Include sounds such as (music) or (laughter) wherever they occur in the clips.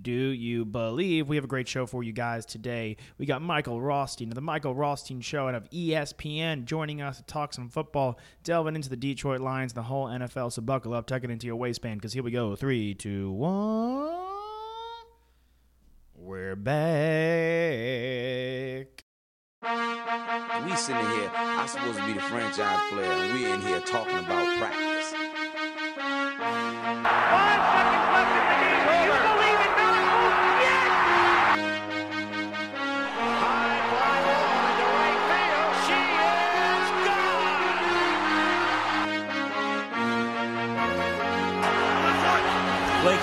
do you believe? We have a great show for you guys today. We got Michael Rothstein of the Michael Rothstein Show out of ESPN joining us to talk some football, delving into the Detroit Lions, the whole NFL. So buckle up, tuck it into your waistband, because here we go. Three, two, one. We're back. We sitting here, I'm supposed to be the franchise player, and we're in here talking about practice. Five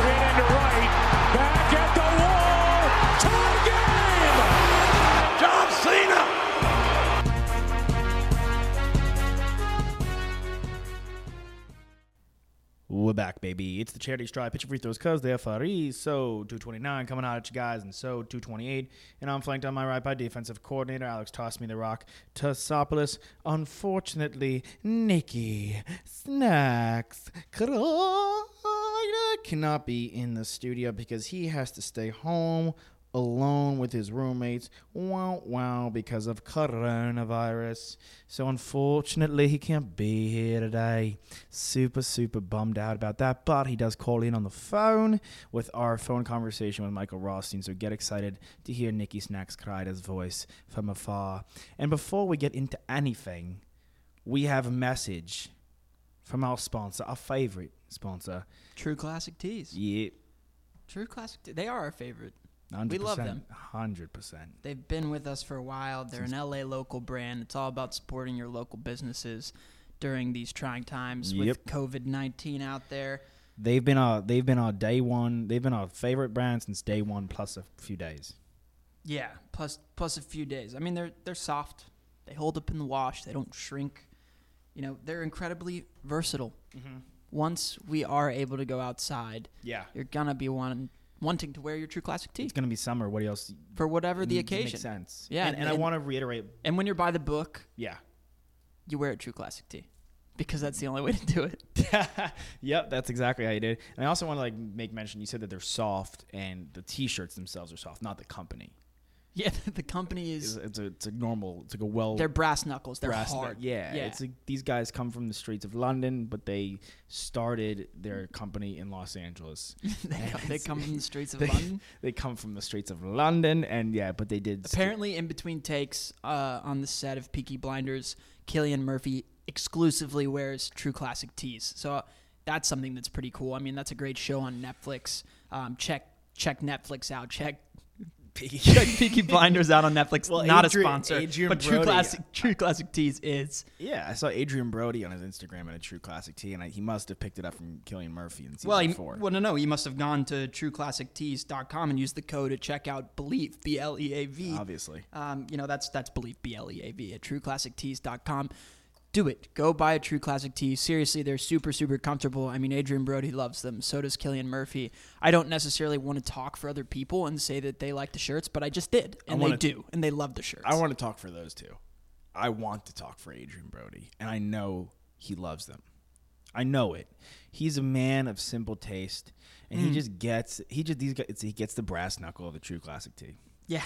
Hit into right. Baby. It's the charity stripe. Pitch free throws because they're free. So 229 coming out at you guys, and so 228. And I'm flanked on my right by defensive coordinator Alex tossed me the rock. Tossopoulos. Unfortunately, Nikki Snacks Kreider cannot be in the studio because he has to stay home alone with his roommates. Wow, wow, because of coronavirus. So unfortunately, he can't be here today. Super, super bummed out about that. But he does call in on the phone with our phone conversation with Michael Rothstein. So get excited to hear Nikki Snacks Kreider's voice from afar. And before we get into anything, we have a message from our sponsor, our favorite sponsor. True Classic Tees. Yeah. True Classic Tees. They are our favorite. 100%, We love them. 100%. They've been with us for a while. They're an LA local brand. It's all about supporting your local businesses during these trying times with COVID 19 out there. They've been our they've been our day one. They've been our favorite brand since day one, plus a few days. Yeah, plus plus a few days. I mean, they're they're soft. They hold up in the wash. They don't shrink. You know, they're incredibly versatile. Mm-hmm. Once we are able to go outside, Yeah, you're gonna be one, wanting to wear your True Classic tee it's gonna be summer. What else? for whatever the occasion. makes sense. Yeah, and, and I want to reiterate. And when you're by the book, Yeah, you wear a True Classic tee because that's the only way to do it. (laughs) yep, that's exactly how you did. And I also want to like make mention. You said that they're soft, and the T-shirts themselves are soft, not the company. Yeah, (laughs) the company is it's a it's a normal. It's like a well. they're brass knuckles. They're brass- hard. Yeah, yeah. It's like these guys come from the streets of London, but they started their company in Los Angeles. (laughs) they, come, they come from the (laughs) streets of they, London. they come from the streets of London, and yeah, but they did. st- Apparently, in between takes uh, on the set of Peaky Blinders, Cillian Murphy exclusively wears True Classic tees. So uh, that's something that's pretty cool. I mean, that's a great show on Netflix. Um, check check Netflix out. Check. Check (laughs) Peaky Blinders out on Netflix. Well, Not Adri- a sponsor, Adrian but True Brody- Classic True Classic Tees is. Yeah, I saw Adrien Brody on his Instagram at a True Classic Tea, and I, he must have picked it up from Cillian Murphy in season Well, he, four. well, no, no. You must have gone to trueclassictees.com and used the code to check out Bleav B L E A V. Obviously. Um, you know that's that's Bleav B L E A V at trueclassictees.com. Do it. Go buy a True Classic tee. Seriously, they're super super comfortable. I mean, Adrien Brody loves them. So does Cillian Murphy. I don't necessarily want to talk for other people and say that they like the shirts, but I just did, and they do, and they love the shirts. I want to talk for those two. I want to talk for Adrien Brody, and I know he loves them. I know it. He's a man of simple taste, and Hmm. he just gets he just these guys, he gets the brass knuckle of the true classic tea. Yeah.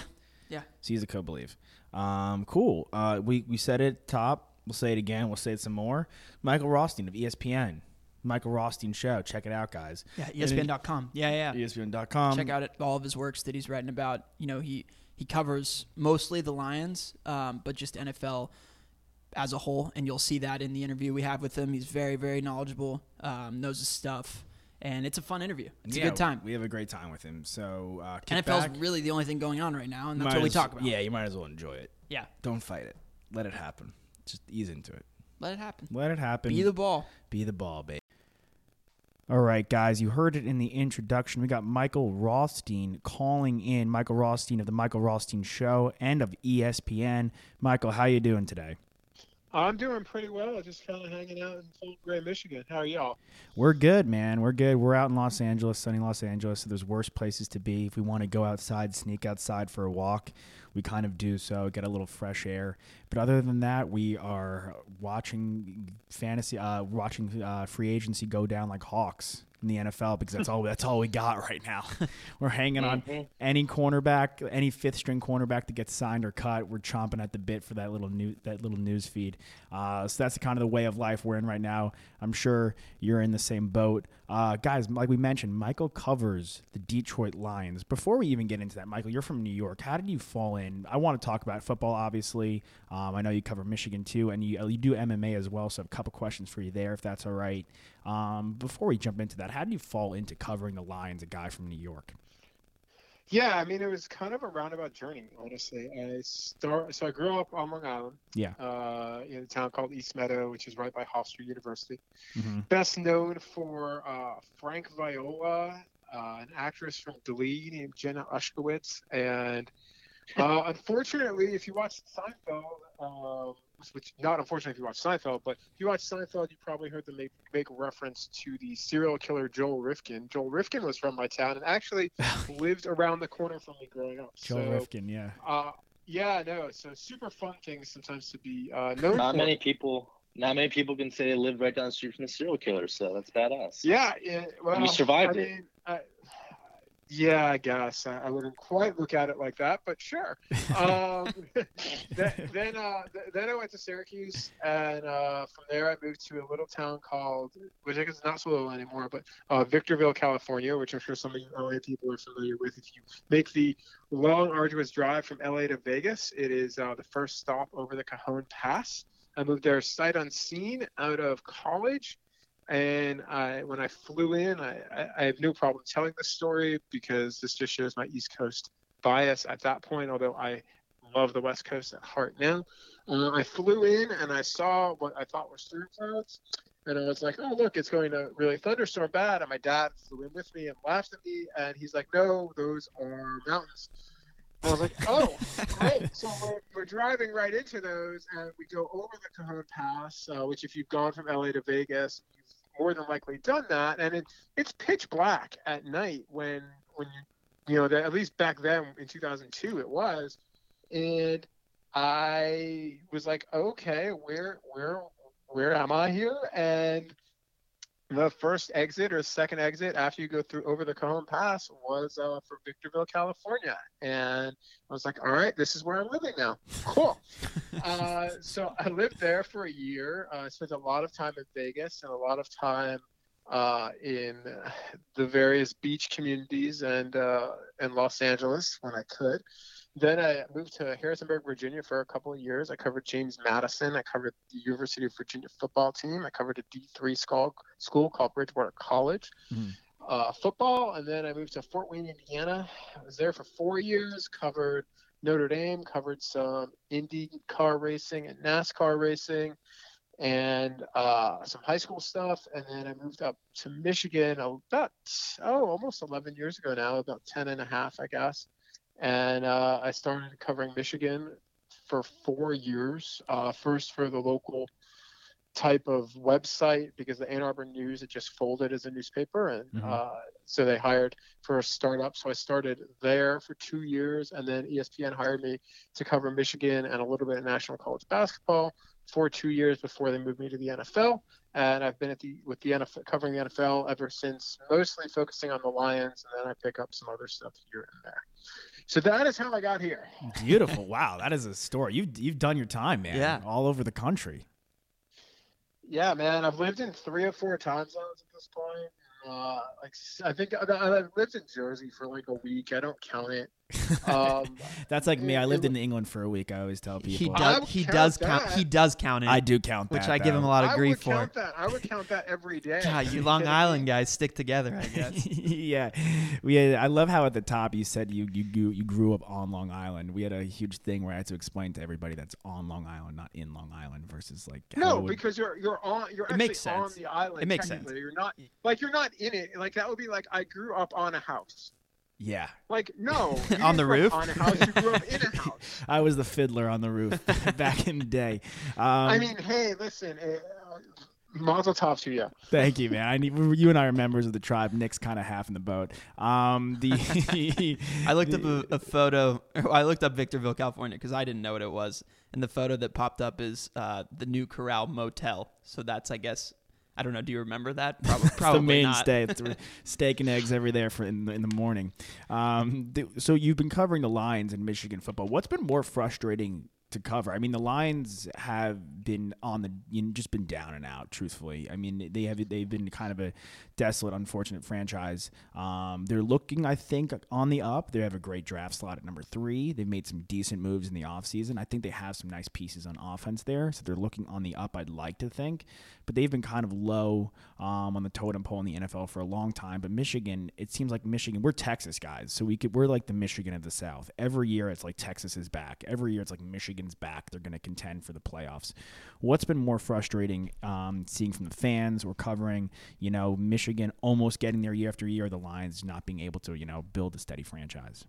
Yeah. So he's a co-believe. Um, cool. Uh, we we said it top. We'll say it again. We'll say it some more. Michael Rothstein of ESPN. Michael Rothstein Show. Check it out, guys. Yeah. ESPN.com. Yeah. Yeah. ESPN.com. check out it, all of his works that he's writing about. You know, he he covers mostly the Lions, um, but just NFL as a whole, and you'll see that in the interview we have with him. He's very very knowledgeable, um, knows his stuff, and it's a fun interview. It's Yeah, a good time. We have a great time with him. So uh, NFL's back. really the only thing going on right now, and that's Might what we as- talk about. Yeah, you might as well enjoy it. yeah. Don't fight it. Let it happen. Just ease into it. Let it happen. Let it happen. Be the ball. Be the ball, baby. All right, guys, you heard it in the introduction. We got Michael Rothstein calling in. Michael Rothstein of the Michael Rothstein Show and of ESPN. Michael, how you doing today? I'm doing pretty well. Just kind of hanging out in Fort Gray, Michigan. How are y'all? We're good, man. We're good. We're out in Los Angeles, sunny Los Angeles. So there's worse places to be. If we want to go outside, sneak outside for a walk, we kind of do so, get a little fresh air. But other than that, we are watching fantasy, uh, watching uh, free agency go down like hawks in the NFL because that's (laughs) all that's all we got right now. (laughs) we're hanging on any cornerback, any fifth string cornerback that gets signed or cut. We're chomping at the bit for that little new that little news feed. Uh, so that's kind of the way of life we're in right now. I'm sure you're in the same boat, uh, guys. Like we mentioned, Michael covers the Detroit Lions. Before we even get into that, Michael, you're from New York. How did you fall in? I want to talk about football, obviously. Um, I know you cover Michigan too, and you, you do MMA as well. So a couple questions for you there, if that's all right. Um, before we jump into that, how did you fall into covering the Lions, a guy from New York? Yeah, I mean, it was kind of a roundabout journey, honestly. I start, so I grew up on Long Island, Yeah. uh, in a town called East Meadow, which is right by Hofstra University. Mm-hmm. Best known for uh, Frank Viola, uh, an actress from Glee named Jenna Ushkowitz, and uh, unfortunately, if you watch Seinfeld, um, which not unfortunately if you watch Seinfeld, but if you watch Seinfeld, you probably heard them make, make reference to the serial killer Joel Rifkin. Joel Rifkin was from my town and actually (laughs) lived around the corner from me growing up. Joel so, Rifkin, yeah. Uh, yeah, no, so super fun things sometimes to be uh, known Not for. many people. Not many people can say they live right down the street from the serial killer, so that's badass. Yeah, yeah well, You survived I it. I, yeah, I guess I, I wouldn't quite look at it like that, but sure. Um, (laughs) then, then, uh, th- then I went to Syracuse, and uh, from there I moved to a little town called, which I guess is not so little anymore, but uh, Victorville, California, which I'm sure some of you LA people are familiar with. If you make the long, arduous drive from LA to Vegas, it is uh, the first stop over the Cajon Pass. I moved there sight unseen out of college and I when I flew in, I, I, I have no problem telling this story because this just shows my East Coast bias at that point. Although I love the West Coast at heart now, uh, I flew in and I saw what I thought were storm clouds, and I was like, "Oh, look, it's going to really thunderstorm bad." And my dad flew in with me and laughed at me, and he's like, "No, those are mountains." I was like, "Oh, (laughs) great!" So we're, we're driving right into those, and we go over the Cajon Pass, uh, which if you've gone from LA to Vegas, you've more than likely done that. And it, it's pitch black at night when when you you know that at least back then in 2002 it was, and I was like, okay, where where where am I here? And the first exit or second exit after you go through over the Cajon Pass was uh, from Victorville, California, and I was like, all right, this is where I'm living now. Cool. (laughs) uh, so I lived there for a year. I uh, spent a lot of time in Vegas and a lot of time uh, in the various beach communities and uh, in Los Angeles when I could. Then I moved to Harrisonburg, Virginia for a couple of years. I covered James Madison. I covered the University of Virginia football team. I covered a D3 school, school called Bridgewater College. Mhm. Uh, football, and then I moved to Fort Wayne, Indiana. I was there for four years, covered Notre Dame, covered some Indy car racing and NASCAR racing, and uh, some high school stuff. And then I moved up to Michigan about, oh, almost 11 years ago now, about 10 and a half, I guess. And uh, I started covering Michigan for four years. Uh, first for the local type of website because the Ann Arbor News had just folded as a newspaper, and Mhm. uh, so they hired for a startup. So I started there for two years, and then ESPN hired me to cover Michigan and a little bit of national college basketball for two years before they moved me to the NFL, and I've been at the with the NFL covering the NFL ever since, mostly focusing on the Lions, and then I pick up some other stuff here and there. So that is how I got here. Beautiful. (laughs) wow, that is a story. You've you've done your time, man. Yeah. All over the country. Yeah, man, I've lived in three or four time zones at this point. Uh, like I think I, I lived in Jersey for like a week. I don't count it. (laughs) Um, That's like me. I lived in England for a week. I always tell people. I does. He does count. that. He does count it. I do count that. which I give him a lot of I grief would for. count that. I would count that every day. God, you (laughs) Long Island guys stick together, I (laughs) guess. yeah, we. Had, I love how at the top you said you you grew, you grew up on Long Island. We had a huge thing where I had to explain to everybody that's on Long Island, not in Long Island, versus like No, it because you're you're on you're It actually makes on the island. It makes sense. You're not like you're not in it. Like that would be like I grew up on a house. Yeah, Like no, (laughs) On the roof? On a house, you grew up in a (laughs) house. I was the fiddler on the roof (laughs) back in the day. Um, I mean, hey, listen, uh, Mazel tov to you. Thank you, man. I need you and I are members of the tribe. Nick's kind of half in the boat. Um, the I looked up a, a photo. I looked up Victorville, California, because I didn't know what it was, and the photo that popped up is uh, the New Corral Motel. So that's, I guess, I don't know. Do you remember that? (laughs) Probably, probably the not. mainstay. (laughs) Steak and eggs every there for in the, in the morning. Um, th- so you've been covering the Lions in Michigan football. What's been more frustrating to cover? I mean, the Lions have been on the you know, just been down and out. Truthfully, I mean they have they've been kind of a desolate, unfortunate franchise. Um, they're looking, I think, on the up. They have a great draft slot at number three. They've made some decent moves in the offseason. I think they have some nice pieces on offense there, so they're looking on the up. I'd like to think, but they've been kind of low um, on the totem pole in the NFL for a long time. But Michigan, it seems like Michigan. We're Texas guys, so we could we're like the Michigan of the South. Every year, it's like Texas is back. Every year, it's like Michigan's back. They're going to contend for the playoffs. What's been more frustrating, um, seeing from the fans or covering, you know, Michigan almost getting there year after year, the Lions not being able to, you know, build a steady franchise.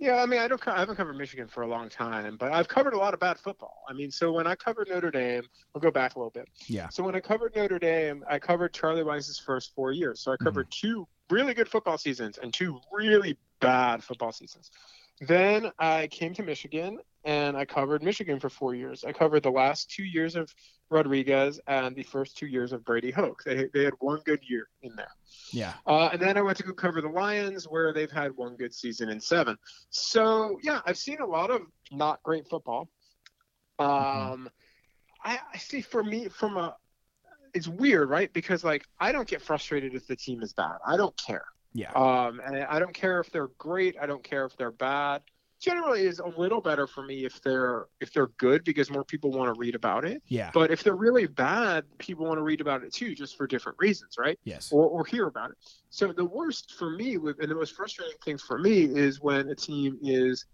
Yeah, I mean, I don't. I haven't covered Michigan for a long time, but I've covered a lot of bad football. I mean, so when I covered Notre Dame, we'll go back a little bit. Yeah. So when I covered Notre Dame, I covered Charlie Weis's first four years. So I covered mm-hmm. two really good football seasons and two really bad football seasons. Then I came to Michigan and I covered Michigan for four years. I covered the last two years of Rodriguez and the first two years of Brady Hoke. They, they had one good year in there. Yeah. Uh, and then I went to go cover the Lions, where they've had one good season in seven. So yeah, I've seen a lot of not great football. Um, I, I see for me from a, it's weird, right? Because like I don't get frustrated if the team is bad. I don't care. Yeah. Um, and I don't care if they're great. I don't care if they're bad. Generally, is a little better for me if they're if they're good because more people want to read about it. Yeah. But if they're really bad, people want to read about it too, just for different reasons, right? Yes. Or, or hear about it. So the worst for me, with, and the most frustrating thing for me, is when a team is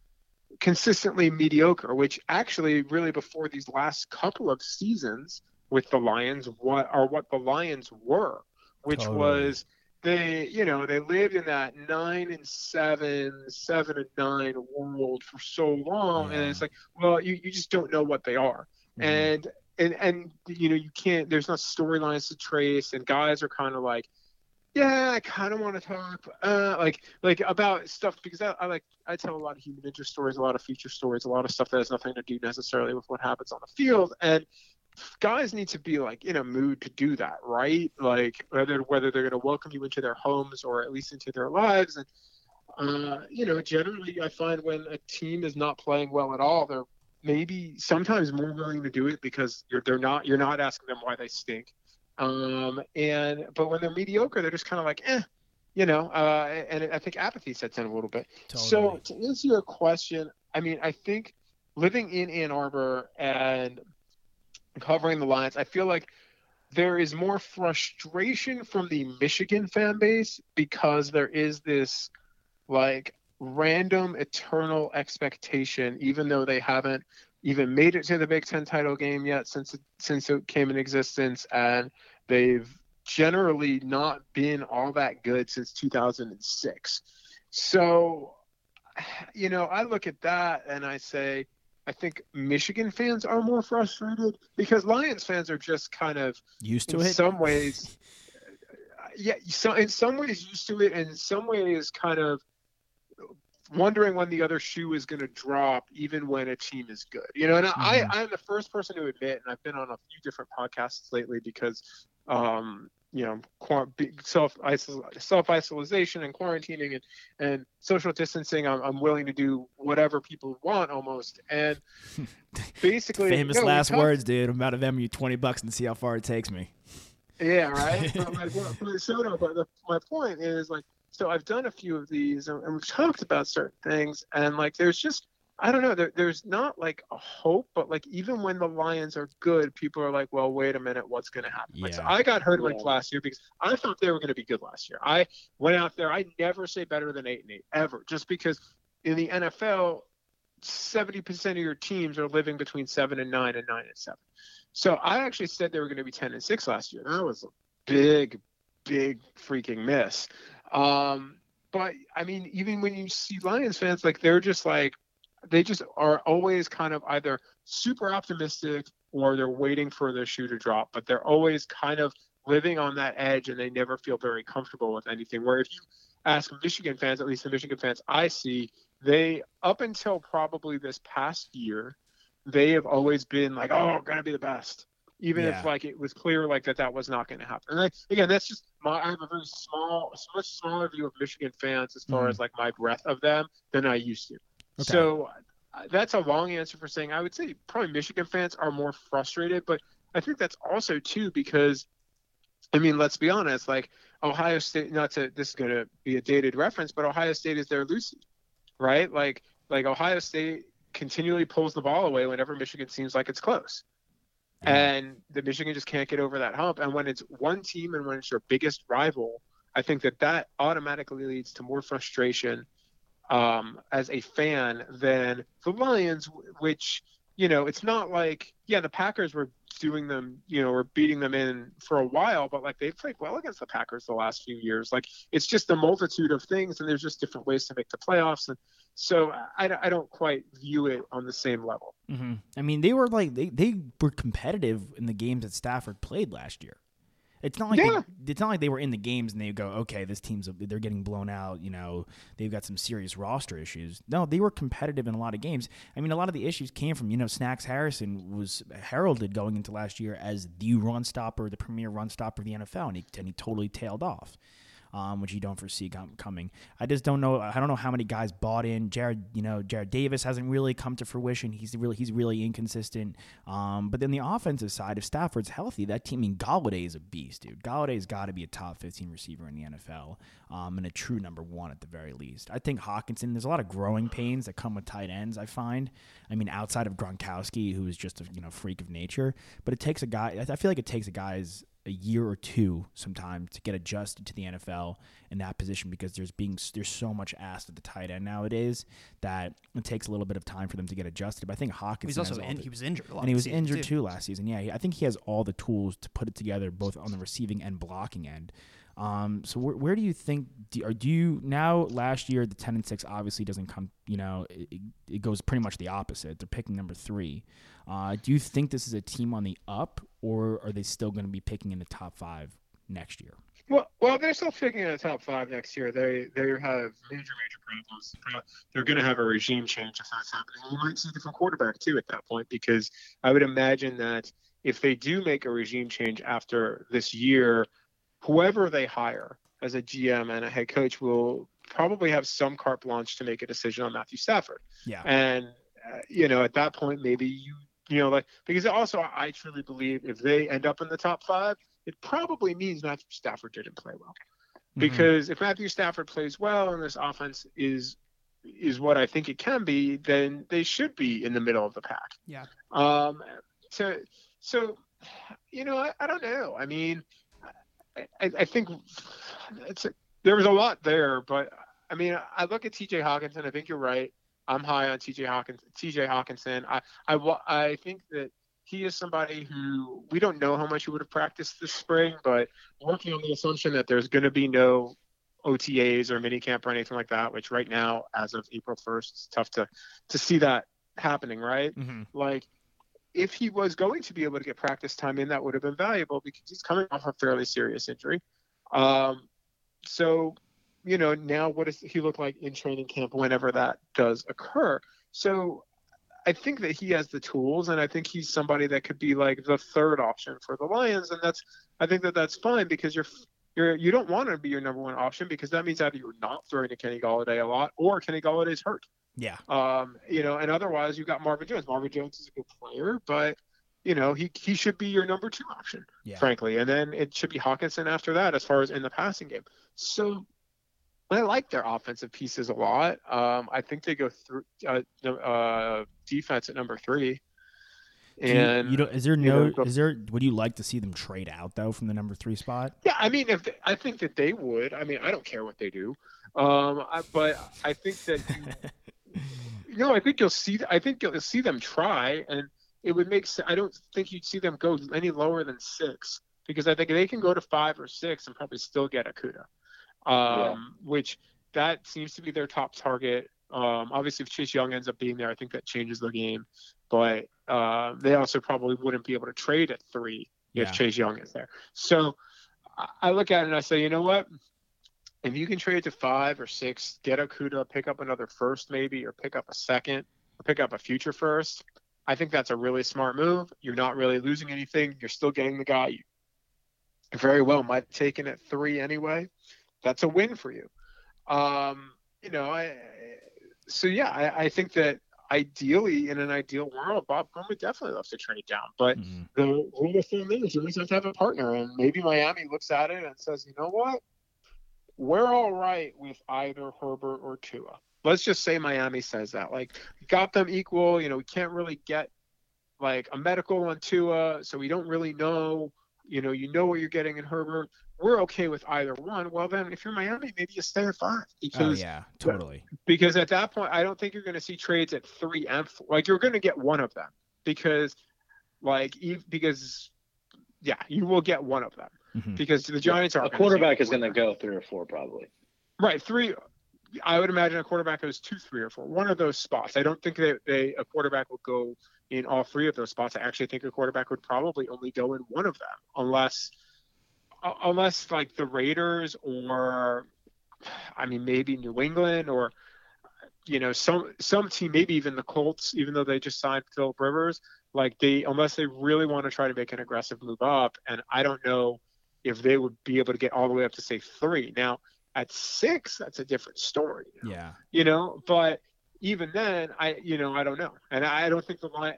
consistently mediocre. Which actually, really, before these last couple of seasons with the Lions, what are what the Lions were, which Totally. was they, you know, they lived in that nine and seven, seven and nine world for so long, and it's like, well, you, you just don't know what they are, and and and you know, you can't. There's not storylines to trace, and guys are kind of like, yeah, I kind of want to talk, uh, like like about stuff because I, I like I tell a lot of human interest stories, a lot of feature stories, a lot of stuff that has nothing to do necessarily with what happens on the field, and guys need to be like in a mood to do that, right? Like whether whether they're going to welcome you into their homes or at least into their lives, and uh, you know, generally I find when a team is not playing well at all, they're maybe sometimes more willing to do it because you're they're not you're not asking them why they stink. Um, and but when they're mediocre, they're just kind of like, eh, you know. Uh, and I think apathy sets in a little bit. So to answer your question, I mean, I think living in Ann Arbor and covering the Lions, I feel like there is more frustration from the Michigan fan base because there is this like random eternal expectation, even though they haven't even made it to the Big Ten title game yet since it, since it came in existence, and they've generally not been all that good since 2006. So, you know, I look at that and I say, I think Michigan fans are more frustrated because Lions fans are just kind of Used to in it? some ways. (laughs) Yeah, so in some ways used to it, and in some ways kind of wondering when the other shoe is going to drop, even when a team is good. You know, and Mm-hmm. I, I'm the first person to admit, and I've been on a few different podcasts lately because, um, you know, self self isolation and quarantining and, and social distancing. I'm, I'm willing to do whatever people want almost. And (laughs) basically, Famous last talked- words, dude. I'm about to Venmo you 20 bucks and see how far it takes me. Yeah, right. (laughs) but like, so no, but the, my point is like, so I've done a few of these, and, and we've talked about certain things, and like, there's just, I don't know, there, there's not like a hope, but like, even when the Lions are good, people are like, well, wait a minute, what's going to happen? Like, so I got hurt like last year because I thought they were going to be good last year. I went out there, I never say better than eight and eight ever, just because in the NFL, 70% of your teams are living between seven and nine and nine and seven. So I actually said they were going to be 10 and 6 last year. That was a big, big freaking miss. Um, but I mean, even when you see Lions fans, like they're just like, they just are always kind of either super optimistic or they're waiting for the shoe to drop, but they're always kind of living on that edge and they never feel very comfortable with anything. Where if you ask Michigan fans, at least the Michigan fans I see, they, up until probably this past year, they have always been like, oh, going to be the best. Even Yeah. if like it was clear like that that was not going to happen. And I, again, that's just my I have a very small, much smaller view of Michigan fans as far Mhm. as like my breadth of them than I used to. Okay. So uh, that's a long answer for saying I would say probably Michigan fans are more frustrated, but I think that's also too because I mean, let's be honest, like Ohio State not to this is gonna be a dated reference, but Ohio State is their Lucy, right? Like like Ohio State continually pulls the ball away whenever Michigan seems like it's close. And the Michigan just can't get over that hump. And when it's one team and when it's your biggest rival, I think that that automatically leads to more frustration um, as a fan than the Lions, which you know it's not like yeah the Packers were doing them you know were beating them in for a while, but like they've played well against the Packers the last few years. Like it's just a multitude of things, and there's just different ways to make the playoffs, and so I, I don't quite view it on the same level. hmm I mean, they were like they, they were competitive in the games that Stafford played last year. It's not like Yeah. they, it's not like they were in the games and they go, okay, this team's they're getting blown out. You know, they've got some serious roster issues. No, they were competitive in a lot of games. I mean, a lot of the issues came from you know Snacks Harrison was heralded going into last year as the run stopper, the premier run stopper of the NFL, and he, and he totally tailed off um, which you don't foresee com- coming. I just don't know. I don't know how many guys bought in. Jared, you know, Jarrad Davis hasn't really come to fruition. He's really he's really inconsistent. Um, but then the offensive side, if Stafford's healthy, that team. I mean, Golladay is a beast, dude. Golladay's got to be a top 15 receiver in the NFL, um, and a true number one at the very least. I think Hockenson. There's a lot of growing pains that come with tight ends. I find. I mean, outside of Gronkowski, who is just a you know freak of nature, but it takes a guy. I feel like it takes a guy's a year or two sometimes to get adjusted to the NFL in that position because there's being there's so much asked at the tight end nowadays that it takes a little bit of time for them to get adjusted. But I think Hawkins He's also in, he was injured a lot. and he was injured too. too last season. Yeah, he- I think he has all the tools to put it together both on the receiving and blocking end. Um, so where, where do you think do, or do you now last year the 10 and 6 obviously doesn't come, you know, it, it- goes pretty much the opposite. They're picking number 3. Uh, do you think this is a team on the up or are they still going to be picking in the top 5 next year? Well, well, they're still picking in the top five next year. They they have major major problems. They're going to have a regime change if that's happening. You might see a different quarterback too at that point because I would imagine that if they do make a regime change after this year, whoever they hire as a GM and a head coach will probably have some carte blanche to make a decision on Matthew Stafford. Yeah. And uh, you know, at that point, maybe you you know like because also I truly believe if they end up in the top five, it probably means Matthew Stafford didn't play well. Because if Matthew Stafford plays well and this offense is is what I think it can be, then they should be in the middle of the pack. Yeah. Um, so, so, you know, I, I don't know. I mean, I, I think it's a, there was a lot there, but I mean, I look at T.J. Hockenson. I think you're right. I'm high on T.J. Hawkins. T.J. Hockenson. I, I, I think that he is somebody who we don't know how much he would have practiced this spring, but working on the assumption that there's going to be no OTAs or mini camp or anything like that, which right now, as of April 1st, it's tough to to see that happening, right? Mhm. Like, if he was going to be able to get practice time in, that would have been valuable because he's coming off a fairly serious injury. Um, so, you know, now what does he look like in training camp whenever that does occur? So I think that he has the tools, and I think he's somebody that could be like the third option for the Lions, and that's I think that that's fine because you're you're you don't want to be your number one option because that means either you're not throwing to Kenny Golladay a lot or Kenny Golladay's hurt. Yeah. Um, you know, and otherwise you've got Marvin Jones. Marvin Jones is a good player, but you know he he should be your number two option, Yeah. frankly, and then it should be Hockenson after that as far as in the passing game. So I like their offensive pieces a lot. Um, I think they go through uh, uh, defense at number three. You- And you, don't, is there you no? know, is there? Would you like to see them trade out though from the number three spot? Yeah, I mean, if they, I think that they would. I mean, I don't care what they do, um, I, but I think that (laughs) know, I think you'll see. I think you'll see them try, and it would make. sense. I don't think you'd see them go any lower than six because I think they can go to five or six and probably still get Okudah, um, which that seems to be their top target. Um, obviously, if Chase Young ends up being there, I think that changes the game. But uh, they also probably wouldn't be able to trade at three if Chase Young is there. So I look at it and I say, you know what? If you can trade to five or six, get a Okudah, pick up another first maybe, or pick up a second, or pick up a future first, I think that's a really smart move. You're not really losing anything. You're still getting the guy you very well might have taken at three anyway. That's a win for you. Um, you know, I so yeah, I, I think that ideally in an ideal world, Bob Quinn would definitely love to trade down. But the rule of thumb is you always have to have a partner, and maybe Miami looks at it and says, you know what, we're all right with either Herbert or Tua. Let's just say Miami says that, like, got them equal. You know, we can't really get like a medical on Tua, so we don't really know. You know, you know what you're getting in Herbert. We're okay with either one. Well, then, if you're Miami, maybe you stay at five Oh because yeah, totally. because at that point, I don't think you're going to see trades at three and four. Like you're going to get one of them because, like, because yeah, you will get one of them Mhm. because the Giants are A quarterback is going to go three or four probably. right three. I would imagine a quarterback goes two, three, or four. One of those spots. I don't think that they a quarterback will go in all three of those spots. I actually think a quarterback would probably only go in one of them, unless uh, unless like the Raiders or I mean maybe New England or you know some some team maybe even the Colts even though they just signed Philip Rivers like they unless they really want to try to make an aggressive move up and I don't know if they would be able to get all the way up to say 3 now at 6 that's a different story Yeah. you know but even then I you know I don't know and I don't think the line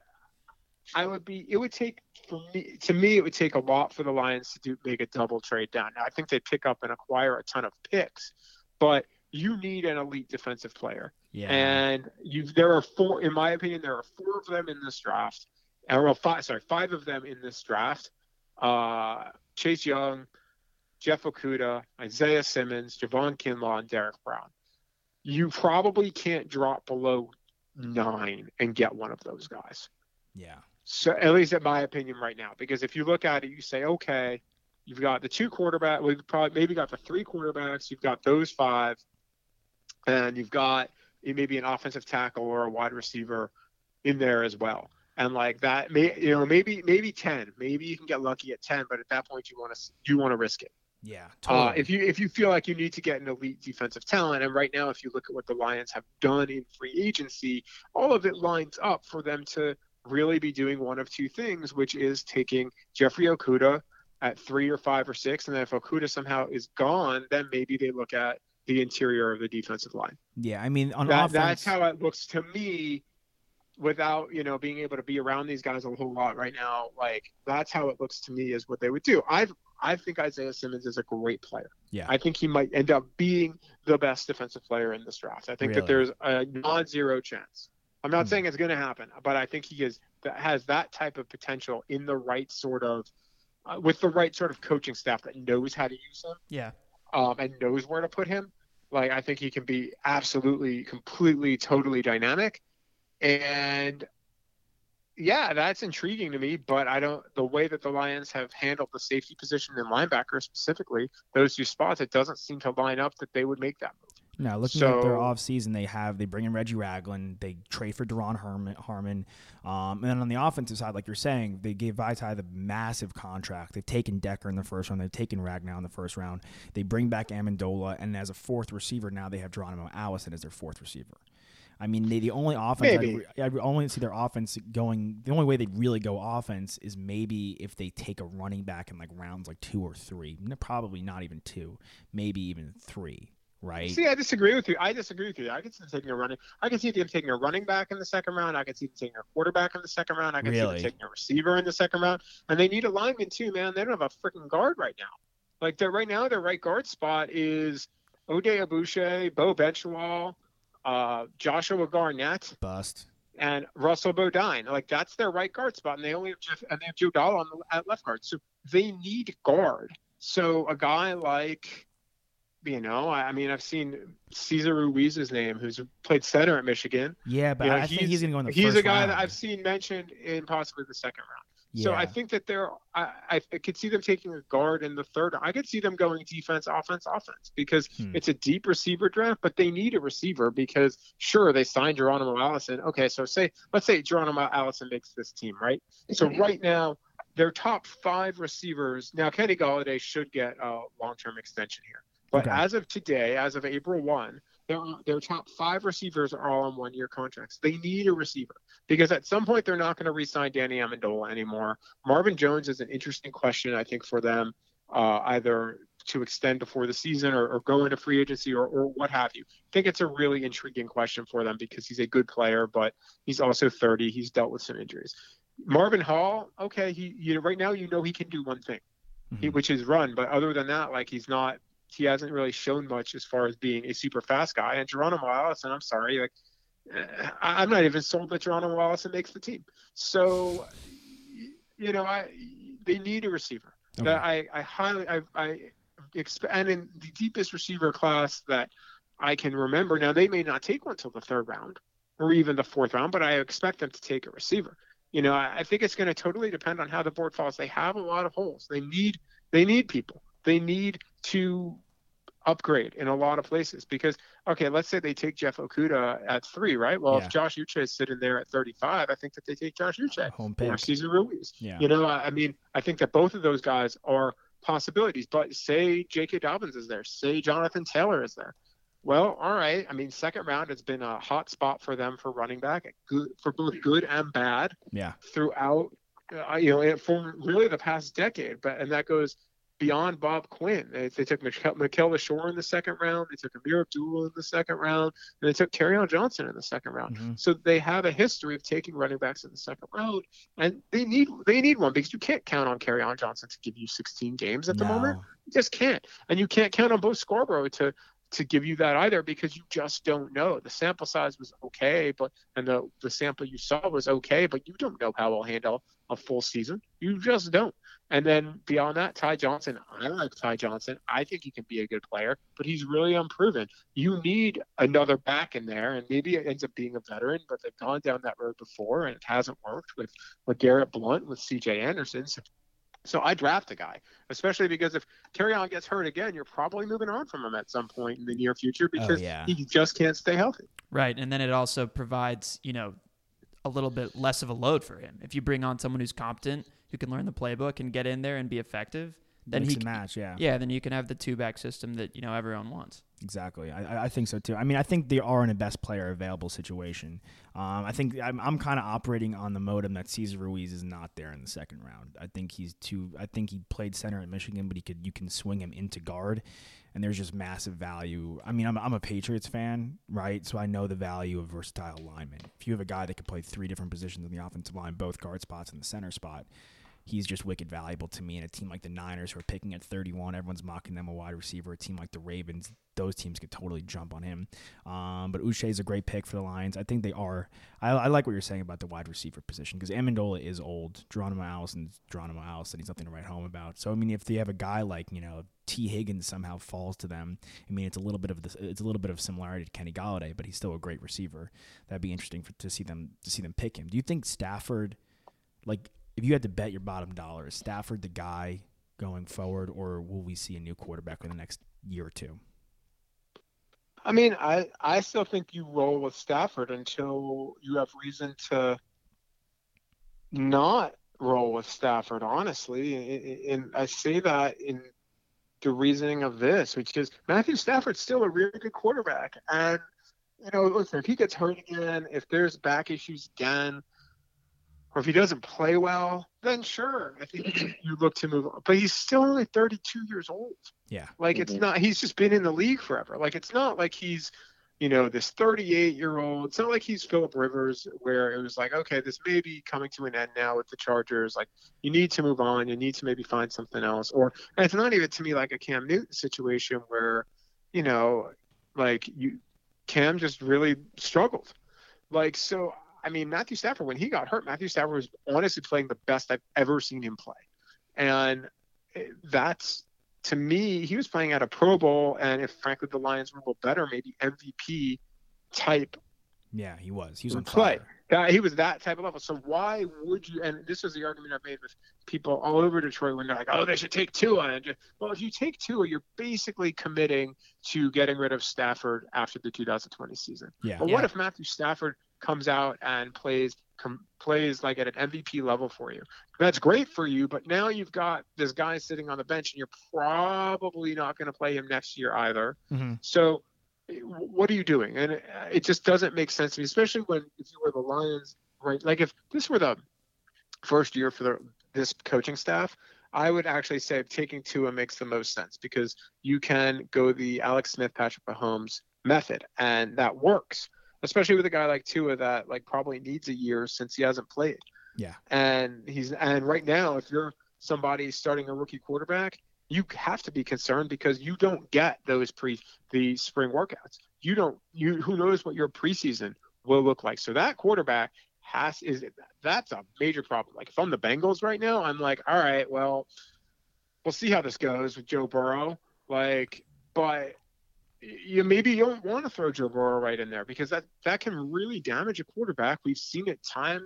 I would be it would take for me to me it would take a lot for the Lions to do make a double trade down. Now I think they pick up and acquire a ton of picks, but you need an elite defensive player. Yeah. And you there are four in my opinion there are four of them in this draft. Or well, five sorry, five of them in this draft. Uh Chase Young, Jeff Okudah, Isaiah Simmons, Javon Kinlaw, and Derrick Brown. You probably can't drop below nine and get one of those guys. Yeah. So at least in my opinion right now, because if you look at it, you say, okay, you've got the two quarterback, we've probably maybe got the three quarterbacks, you've got those five, and you've got maybe an offensive tackle or a wide receiver in there as well. And like that, may you know maybe maybe ten, maybe you can get lucky at ten, but at that point you want to you want to risk it. Yeah. Uh, Totally. if you if you feel like you need to get an elite defensive talent, and right now if you look at what the Lions have done in free agency, all of it lines up for them to really be doing one of two things, which is taking Jeffrey Okudah at three or five or six, and then if Okudah somehow is gone, then maybe they look at the interior of the defensive line. yeah. I mean, on That, offense, that's how it looks to me. Without you know being able to be around these guys a whole lot right now, like that's how it looks to me is what they would do. I I think Isaiah Simmons is a great player. Yeah. I think he might end up being the best defensive player in this draft. I think that there's a non-zero chance. I'm not saying it's going to happen, but I think he is that has that type of potential in the right sort of uh, with the right sort of coaching staff that knows how to use him Yeah. um, and knows where to put him. Like I think he can be absolutely, completely, totally dynamic, and yeah, that's intriguing to me. But I don't the way that the Lions have handled the safety position and linebacker specifically those two spots. It doesn't seem to line up that they would make that move. No, looking so, at their offseason, they have they bring in Reggie Ragland, they trade for Duron Harmon, Harmon, um, and then on the offensive side, like you're saying, they gave Vaitai the massive contract. They've taken Decker in the first round, they've taken Ragnow in the first round. They bring back Amendola, and as a fourth receiver, now they have Geronimo Allison as their fourth receiver. I mean, they, the only offense I, I only see their offense going. The only way they really go offense is maybe if they take a running back in like rounds like two or three. Probably not even two, maybe even three. Right? See, I disagree with you. I disagree with you. I can see them taking a running. I could see them taking a running back in the second round. I can see them taking a quarterback in the second round. I could see them taking a receiver in the second round. And they need a lineman too, man. They don't have a freaking guard right now. Like they're right now, their right guard spot is Oday Aboushi, Beau Benzschawel, uh, Joshua Garnett, Bust. and Russell Bodine. Like that's their right guard spot, and they only have Jeff, and they have Joe Dahl on the at left guard. So they need guard. So a guy like, you know, I, I mean, I've seen Cesar Ruiz's name, who's played center at Michigan. Yeah, but You know, I think he's going to go in the he's a guy round. that I've seen mentioned in possibly the second round. So I think that they're, I, I could see them taking a guard in the third. I could see them going defense, offense, offense because Hmm. it's a deep receiver draft, but they need a receiver because sure they signed Geronimo Allison. Okay, so say let's say Geronimo Allison makes this team right. So (laughs) right now their top five receivers. Now Kenny Golladay should get a long-term extension here, but Okay. as of today, as of April one, their their top five receivers are all on one-year contracts. They need a receiver because at some point they're not going to re-sign Danny Amendola anymore. Marvin Jones is an interesting question, I think, for them, uh, either to extend before the season or, or go into free agency or, or what have you. I think it's a really intriguing question for them because he's a good player, but he's also 30. He's dealt with some injuries. Marvin Hall, okay, he you know right now you know he can do one thing, he, which is run, but other than that, like he's not. He hasn't really shown much as far as being a super fast guy. And Geronimo Allison, I'm sorry, like eh, I- I'm not even sold that Geronimo Allison makes the team. So, you know, I they need a receiver. Okay. I, I highly I, I exp- and in the deepest receiver class that I can remember. Now they may not take one till the third round or even the fourth round, but I expect them to take a receiver. You know, I, I think it's going to totally depend on how the board falls. They have a lot of holes. They need they need people. They need to upgrade in a lot of places because okay, let's say they take Jeff Okudah at three, right? Well, Yeah. if Josh Uche is sitting there at 35, I think that they take Josh Uche Home or pick. Cesar Ruiz. Yeah. You know, I I mean, I think that both of those guys are possibilities. But say J.K. Dobbins is there, say Jonathan Taylor is there. Well, all right. I mean, second round has been a hot spot for them for running back, good for both good and bad Yeah. throughout, uh, you know, for really the past decade. But and that goes beyond Bob Quinn. They, they took Mikel, Mikel Leshoure in the second round. They took Amir Abdul in the second round. And they took Kerryon Johnson in the second round. Mhm. So they have a history of taking running backs in the second round, and they need they need one because you can't count on Kerryon Johnson to give you 16 games at the moment. You just can't, and you can't count on Bo Scarborough to to give you that either because you just don't know. The sample size was okay, but and the the sample you saw was okay, but you don't know how he'll handle a full season. You just don't. And then beyond that, Ty Johnson. I like Ty Johnson. I think he can be a good player, but he's really unproven. You need another back in there, and maybe it ends up being a veteran, but they've gone down that road before, and it hasn't worked with with Garrett Blount, with C.J. Anderson. So, so I draft a guy, especially because if on gets hurt again, you're probably moving on from him at some point in the near future oh, because yeah. he just can't stay healthy. Right, and then it also provides you know a little bit less of a load for him. If you bring on someone who's competent, who can learn the playbook and get in there and be effective, then Mix he match, yeah. yeah, then you can have the two back system that you know everyone wants. Exactly. I, I- I think so too. I mean, I think they are in a best player available situation. Um, I think I'm, I'm kind of operating on the modem that Cesar Ruiz is not there in the second round. I think he's too. I think he played center at Michigan, but he could you can swing him into guard, and there's just massive value. I mean, I'm, I'm a Patriots fan, right? So I know the value of versatile linemen. If you have a guy that can play three different positions on the offensive line, both guard spots and the center spot, he's just wicked valuable to me. And a team like the Niners, who are picking at 31, everyone's mocking them a wide receiver. A team like the Ravens, those teams could totally jump on him. Um, but Uche is a great pick for the Lions. I think they are. I, I like what you're saying about the wide receiver position because Amendola is old. Geronimo Allison's Geronimo Allison. He's nothing to write home about. So I mean, if they have a guy like you know Tee Higgins somehow falls to them, I mean, it's a little bit of this. It's a little bit of similarity to Kenny Golladay, but he's still a great receiver. That'd be interesting for, to see them to see them pick him. Do you think Stafford, like, if you had to bet your bottom dollar, is Stafford the guy going forward, or will we see a new quarterback in the next year or two? I mean, I I still think you roll with Stafford until you have reason to not roll with Stafford. Honestly, and I say that in the reasoning of this, which is Matthew Stafford's still a really good quarterback, and you know, listen, if he gets hurt again, if there's back issues again, or if he doesn't play well, then sure, I think you look to move on. But he's still only 32 years old. Yeah. Like it's mm-hmm. not. He's just been in the league forever. Like it's not like he's, you know, this 38 year old. It's not like he's Philip Rivers, where it was like, okay, this may be coming to an end now with the Chargers. Like you need to move on. You need to maybe find something else. Or and it's not even to me like a Cam Newton situation where, you know, like you, Cam just really struggled. Like so. I mean, Matthew Stafford, when he got hurt, Matthew Stafford was honestly playing the best I've ever seen him play. And that's to me, he was playing at a Pro Bowl, and if frankly the Lions were a little better, maybe MVP type. Yeah, he was. He was on play. fire. Uh, he was that type of level. So why would you? And this was the argument I've made with people all over Detroit when they're like, "Oh, they should take Tua." And just, well, if you take Tua, you're basically committing to getting rid of Stafford after the 2020 season. Yeah. But yeah. what if Matthew Stafford comes out and plays com- plays like at an MVP level for you. That's great for you, but now you've got this guy sitting on the bench, and you're probably not going to play him next year either. Mm-hmm. So, what are you doing? And it, it just doesn't make sense to me, especially when if you were the Lions, right? Like if this were the first year for the, this coaching staff. I would actually say taking Tua makes the most sense because you can go the Alex Smith, Patrick Mahomes method, and that works especially with a guy like Tua that like probably needs a year since he hasn't played. Yeah. And he's and right now, if you're somebody starting a rookie quarterback, you have to be concerned because you don't get those pre the spring workouts. You don't you who knows what your preseason will look like. So that quarterback has is that's a major problem. Like if I'm the Bengals right now, I'm like, all right, well, we'll see how this goes with Joe Burrow. Like, but you maybe you don't want to throw Joe Burrow right in there because that that can really damage a quarterback. We've seen it time,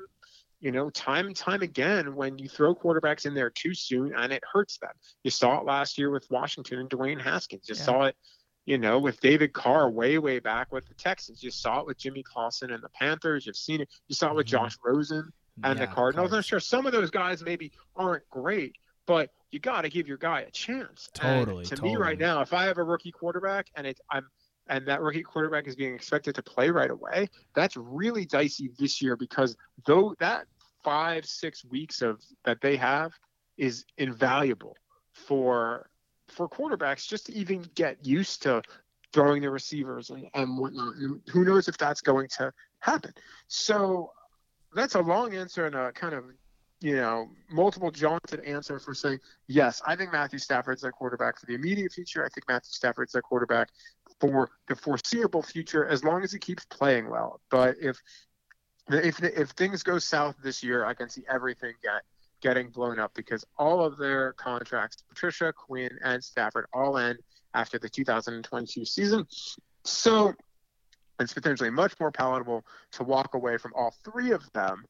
you know, time and time again when you throw quarterbacks in there too soon and it hurts them. You saw it last year with Washington and Dwayne Haskins. You yeah. saw it, you know, with David Carr way way back with the Texans. You saw it with Jimmy Clausen and the Panthers. You've seen it. You saw it with mm-hmm. Josh Rosen and yeah, the Cardinals. I'm sure some of those guys maybe aren't great, but you got to give your guy a chance. Totally. And to totally. me, right now, if I have a rookie quarterback and it's I'm and that rookie quarterback is being expected to play right away, that's really dicey this year because though that five six weeks of that they have is invaluable for for quarterbacks just to even get used to throwing the receivers and, and whatnot. And who knows if that's going to happen? So that's a long answer and a kind of you know, multiple jaunted answer for saying, yes, I think Matthew Stafford's their quarterback for the immediate future. I think Matthew Stafford's their quarterback for the foreseeable future as long as he keeps playing well. But if if if things go south this year, I can see everything get getting blown up because all of their contracts, Patricia, Quinn, and Stafford, all end after the 2022 season. So it's potentially much more palatable to walk away from all three of them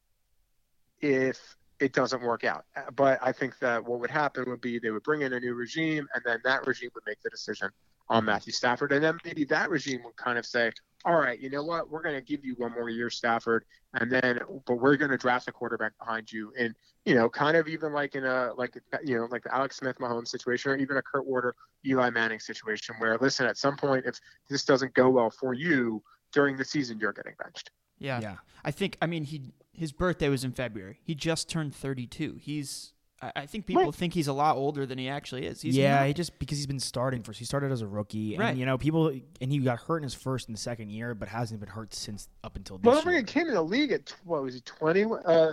if it doesn't work out. Uh, but I think that what would happen would be they would bring in a new regime, and then that regime would make the decision on mm-hmm. Matthew Stafford, and then maybe that regime would kind of say, "All right, you know what? We're going to give you one more year, Stafford, and then, but we're going to draft a quarterback behind you." And you know, kind of even like in a like you know like the Alex Smith Mahomes situation, or even a Kurt Warner Eli Manning situation, where listen, at some point, if this doesn't go well for you during the season, you're getting benched. Yeah. Yeah. I think I mean he his birthday was in February. He just turned 32. He's I, I think people Right. think he's a lot older than he actually is. He's yeah, not. he just because he's been starting first. He started as a rookie, Right. and you know people, and he got hurt in his first and second year, but hasn't been hurt since up until this Well, year. remember he came in the league at tw- what was he 20? Uh,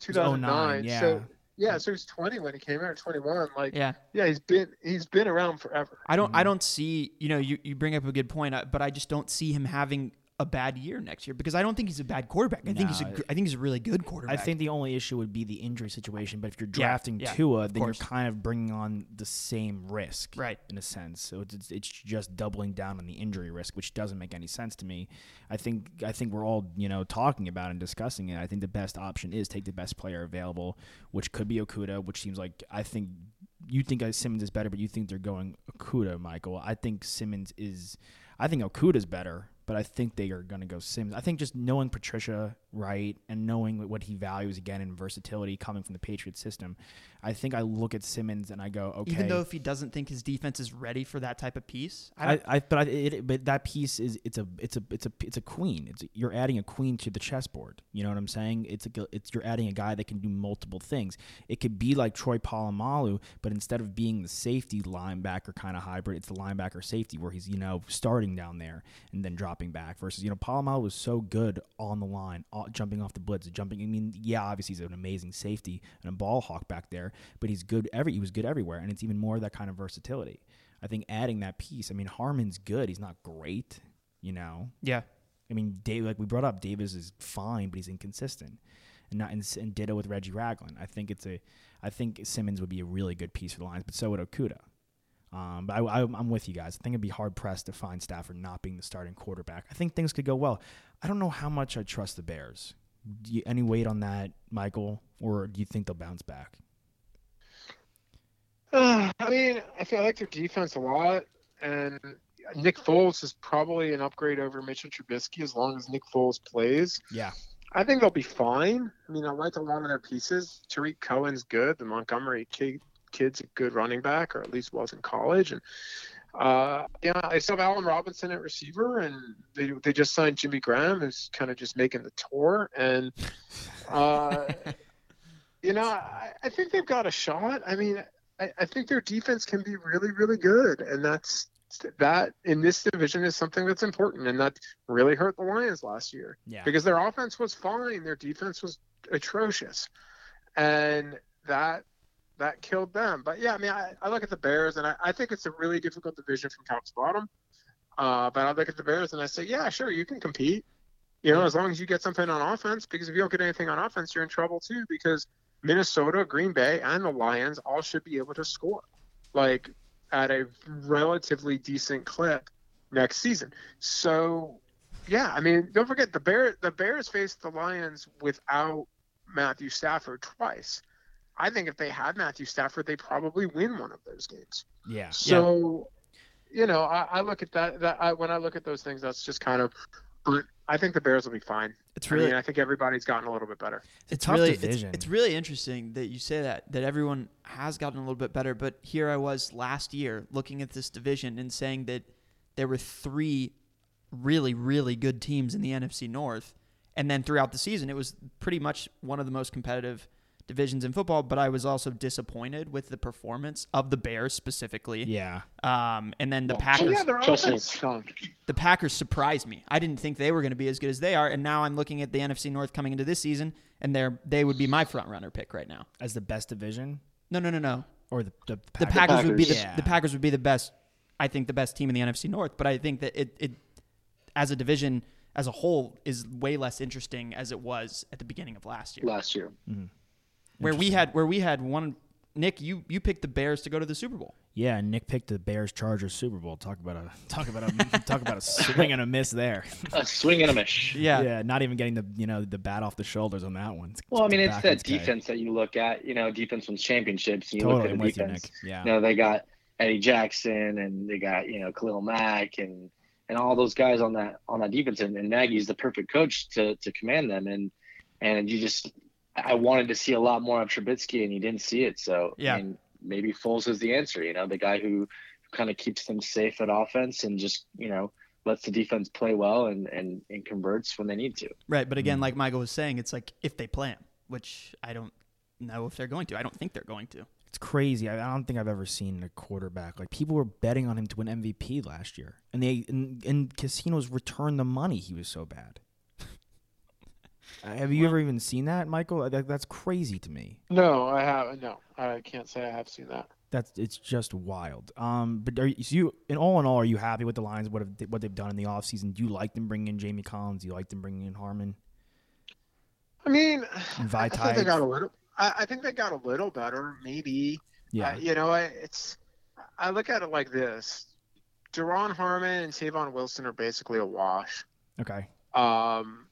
2009. 09, So yeah, so he's 20 when he came out. 21. Like yeah. yeah, he's been he's been around forever. I don't Mm-hmm. I don't see, you know, you, you bring up a good point, uh, but I just don't see him having a bad year next year because I don't think he's a bad quarterback. I think he's a gr- I think he's a really good quarterback. I think the only issue would be the injury situation. But if you're Yeah, drafting yeah, Tua, of then you're course. kind of bringing on the same risk, Right. In a sense, so it's, it's just doubling down on the injury risk, which doesn't make any sense to me. I think I think we're all you know talking about and discussing it. I think the best option is take the best player available, which could be Okudah, which seems like I think you think Simmons is better, but you think they're going Okudah, Michael. I think Simmons is. I think Okudah's better, but I think they are going to go Simmons. I think just knowing Patricia right and knowing what he values again in versatility coming from the Patriot system, I think I look at Simmons and I go, okay. Even though if he doesn't think his defense is ready for that type of piece, I, I, I but I, it, but that piece is it's a it's a it's a it's a queen. It's you're adding a queen to the chessboard. You know what I'm saying? It's a it's you're adding a guy that can do multiple things. It could be like Troy Polamalu, but instead of being the safety linebacker kind of hybrid, it's the linebacker safety where he's you know starting down there and then dropping back. Versus you know Polamalu was so good on the line, jumping off the blitz, jumping. I mean, yeah, obviously he's an amazing safety and a ball hawk back there, but he's good every he was good everywhere, and it's even more of that kind of versatility. I think adding that piece. I mean, Harmon's good. He's not great, you know. yeah, I mean, Dave, like we brought up, Davis is fine, but he's inconsistent, and not and, and ditto with Reggie Ragland. I think it's a, I think Simmons would be a really good piece for the Lions, but so would Okudah. Um, but I, I, I'm with you guys. I think it'd be hard pressed to find Stafford not being the starting quarterback. I think things could go well. I don't know how much I trust the Bears. Do you, any weight on that, Michael, or do you think they'll bounce back? Uh, I mean, I feel I like their defense a lot, and Nick Foles is probably an upgrade over Mitchell Trubisky as long as Nick Foles plays. Yeah. I think they'll be fine. I mean, I like a lot of their pieces. Tarik Cohen's good. The Montgomery kid, kid's a good running back, or at least was in college. And uh, yeah, I still have Allen Robinson at receiver, and they they just signed Jimmy Graham, who's kind of just making the tour. And uh, (laughs) you know, I, I think they've got a shot. I mean, I, I think their defense can be really, really good, and that's that in this division is something that's important, and that really hurt the Lions last year. Yeah. Because their offense was fine, their defense was atrocious, and that that killed them. But yeah, I mean, I, I look at the Bears, and I, I think it's a really difficult division from top to bottom. Uh, but I look at the Bears and I say, yeah, sure, you can compete. You know, as long as you get something on offense, because if you don't get anything on offense, you're in trouble too. Because Minnesota, Green Bay, and the Lions all should be able to score, like at a relatively decent clip next season. So, yeah, I mean, don't forget the Bear. The Bears faced the Lions without Matthew Stafford twice. I think if they had Matthew Stafford, they probably win one of those games. Yeah. So, you know, I, I look at that. That I, when I look at those things, that's just kind of. I think the Bears will be fine. It's I really- mean, I think everybody's gotten a little bit better. it's tough really it's, it's really interesting that you say that that everyone has gotten a little bit better. But here I was last year looking at this division and saying that there were three really really good teams in the NFC North, and then throughout the season it was pretty much one of the most competitive divisions in football. But I was also disappointed with the performance of the Bears specifically. Yeah. Um, and then the Oh, Packers. yeah, their Trust me. offense stunk. the Packers surprised me. I didn't think they were going to be as good as they are, and now I'm looking at the NFC North coming into this season, and they're they would be my front runner pick right now. As the best division, No, no, no, no. or the the, The Packers? Packers, would be the, Yeah. the Packers would be the best. I think the best team in the NFC North, but I think that it it as a division as a whole is way less interesting as it was at the beginning of last year, last year. Where we had where we had one. Nick, you you picked the Bears to go to the Super Bowl. Yeah, Nick picked the Bears Chargers Super Bowl. Talk about a talk about a (laughs) talk about a swing and a miss there. A swing and a miss. Yeah, yeah, not even getting the you know the bat off the shoulders on that one. Well, I mean, it's that backwards guy. defense that you look at. You know, defense wins championships. And you Totally, look at with the you, defense. Nick. Yeah. You know, they got Eddie Jackson and they got you know Khalil Mack and and all those guys on that on that defense. And, and Nagy's the perfect coach to to command them. And and you just I wanted to see a lot more of Trubisky, and you didn't see it. So Yeah. and maybe Foles is the answer. You know, the guy who kind of keeps them safe at offense and just you know lets the defense play well and and, and converts when they need to. right. But again, mm-hmm. like Michael was saying, it's like if they play him, which I don't know if they're going to. I don't think they're going to. It's crazy. I, I don't think I've ever seen a quarterback like people were betting on him to win MVP last year, and they and, and casinos returned the money. He was so bad. Uh, Have you ever even seen that, Michael? That, that's crazy to me. No, I have no. I can't say I have seen that. That's it's just wild. Um, but are you, so you in all in all, are you happy with the Lions? What have they, what they've done in the offseason? Do you like them bringing in Jamie Collins? Do you like them bringing in Harmon? I mean, I think they got a little. I, I think they got a little better, maybe. Yeah. Uh, you know, I, it's. I look at it like this: Duron Harmon and Tavon Wilson are basically a wash. Okay. Um,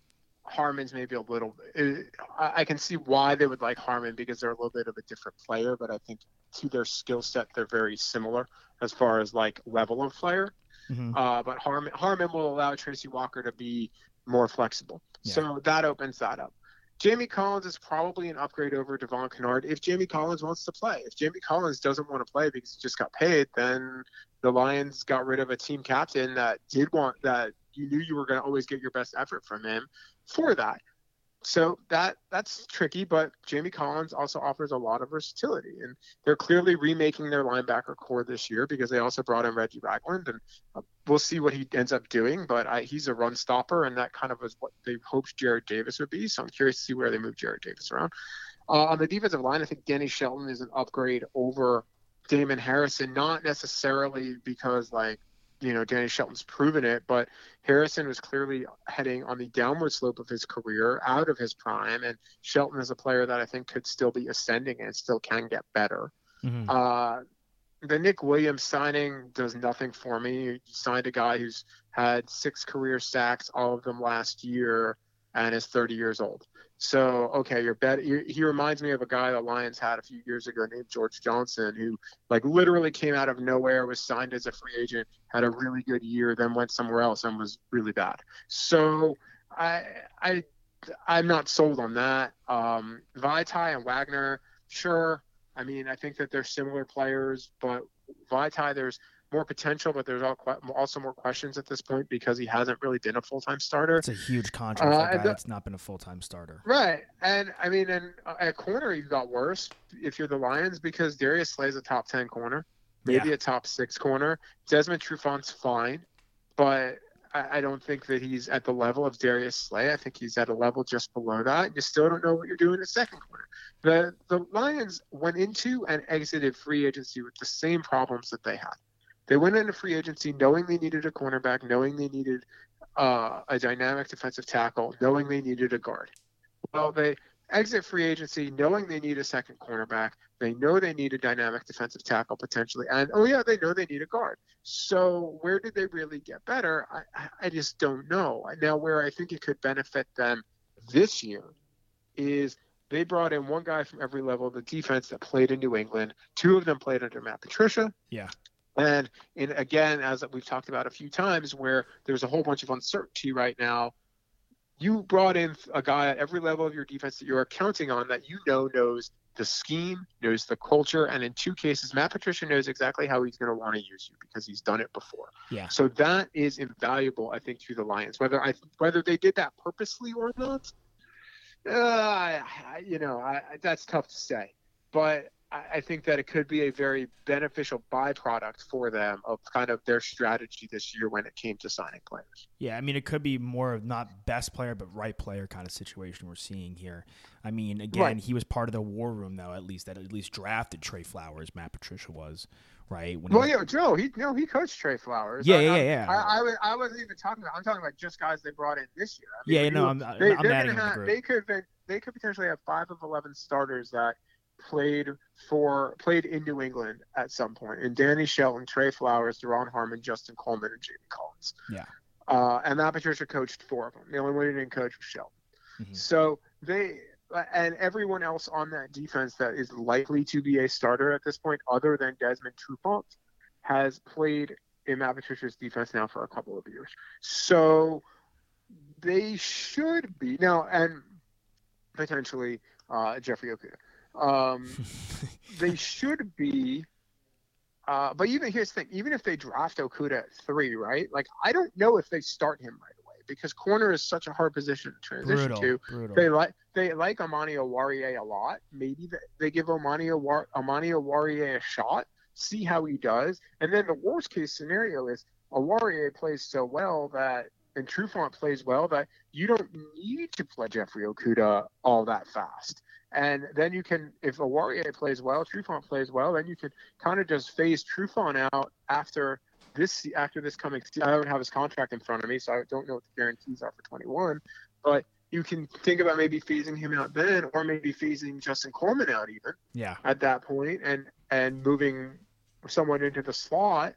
Harmon's maybe a little. uh, I, I can see why they would like Harmon because they're a little bit of a different player, but I think to their skill set, they're very similar as far as like level of player. Mhm. Uh, but Harmon Harmon will allow Tracy Walker to be more flexible, so that opens that up. Jamie Collins is probably an upgrade over Devon Kennard if Jamie Collins wants to play. If Jamie Collins doesn't want to play because he just got paid, then the Lions got rid of a team captain that did want that you knew you were going to always get your best effort from him for that. So that that's tricky, but Jamie Collins also offers a lot of versatility, and they're clearly remaking their linebacker core this year because they also brought in Reggie Ragland, and uh, we'll see what he ends up doing. But I, he's a run stopper, and that kind of is what they hoped Jarrad Davis would be. So I'm curious to see where they move Jarrad Davis around. Uh, on the defensive line, I think Danny Shelton is an upgrade over Damon Harrison, not necessarily because like you know Danny Shelton's proven it, but Harrison was clearly heading on the downward slope of his career, out of his prime, and Shelton is a player that I think could still be ascending and still can get better. Mhm. Uh, the Nick Williams signing does nothing for me. You signed a guy who's had six career sacks, all of them last year, and is 30 years old. So okay, you're bet. he reminds me of a guy the Lions had a few years ago named George Johnson, who like literally came out of nowhere, was signed as a free agent, had a really good year, then went somewhere else and was really bad. So I I I'm not sold on that. Um, Vaitai and Wagner, sure. I mean, I think that they're similar players, but Vaitai, there's more potential, but there's al- also more questions at this point because he hasn't really been a full-time starter. It's a huge contract Uh, for a guy the- that's not been a full time starter. Right, and I mean, and uh, at corner you got worse if you're the Lions because Darius Slay's a top ten corner, maybe Yeah. a top six corner. Desmond Trufant's fine, but I, I don't think that he's at the level of Darius Slay. I think he's at a level just below that. You still don't know what you're doing at second corner. The the Lions went into and exited free agency with the same problems that they had. They went into free agency knowing they needed a cornerback, knowing they needed uh, a dynamic defensive tackle, knowing they needed a guard. Well, they exit free agency knowing they need a second cornerback. They know they need a dynamic defensive tackle potentially, and oh yeah, they know they need a guard. So where did they really get better? I, I- just don't know. Now, where I think it could benefit them this year is they brought in one guy from every level of the defense that played in New England. Two of them played under Matt Patricia. Yeah. And in again, as we've talked about a few times, where there's a whole bunch of uncertainty right now, you brought in a guy at every level of your defense that you are counting on that you know knows the scheme, knows the culture, and in two cases, Matt Patricia knows exactly how he's going to want to use you because he's done it before. Yeah. So that is invaluable, I think, to the Lions. Whether I whether they did that purposely or not, uh, I, I- you know, I, I- that's tough to say. But I, I think that it could be a very beneficial byproduct for them of kind of their strategy this year when it came to signing players. Yeah, I mean, it could be more of not best player, but right player kind of situation we're seeing here. I mean, again, Right. he was part of the war room, though, at least that at least drafted Trey Flowers. Matt Patricia was, right? When he Well, was- yeah, Joe, he no, he coached Trey Flowers. Yeah, I, yeah, I, yeah. I, I, was- I wasn't even talking about. I'm talking about just guys they brought in this year. I Yeah, when no, you- I'm- I'm they, adding they're gonna the have, group. they could they, they could potentially have five of eleven starters that played for played in New England at some. And Danny Shelton, Trey Flowers, Duron Harmon, Justin Coleman, and Jamie Collins. Yeah. Uh, and Matt Patricia coached four of them. The only one he didn't coach was Shelton. Mhm. So they and everyone else on that defense that is likely to be a starter at this point, other than Desmond Trufant, has played in Matt Patricia's defense now for a couple of years. So they should be now, and potentially uh, Jeffrey Okudah. Um, (laughs) they should be. Uh, but even here's the thing: even if they draft Okudah at three, right? Like I don't know if they start him right away because corner is such a hard position to transition brutal, to. brutal. They like they like Amani Oruwariye a lot. Maybe they, they give Amani Owar- Amani Oruwariye a shot, see how he does, and then the worst case scenario is Oruwariye plays so well that and Trufant plays well that you don't need to play Jeffrey Okudah all that fast. And then you can, if Oruwariye plays well, Trufant plays well, then you can kind of just phase Trufant out after this after this coming season. I don't have his contract in front of me, so I don't know what the guarantees are for 21. But you can think about maybe phasing him out then, or maybe phasing Justin Coleman out even yeah. at that point, and and moving someone into the slot,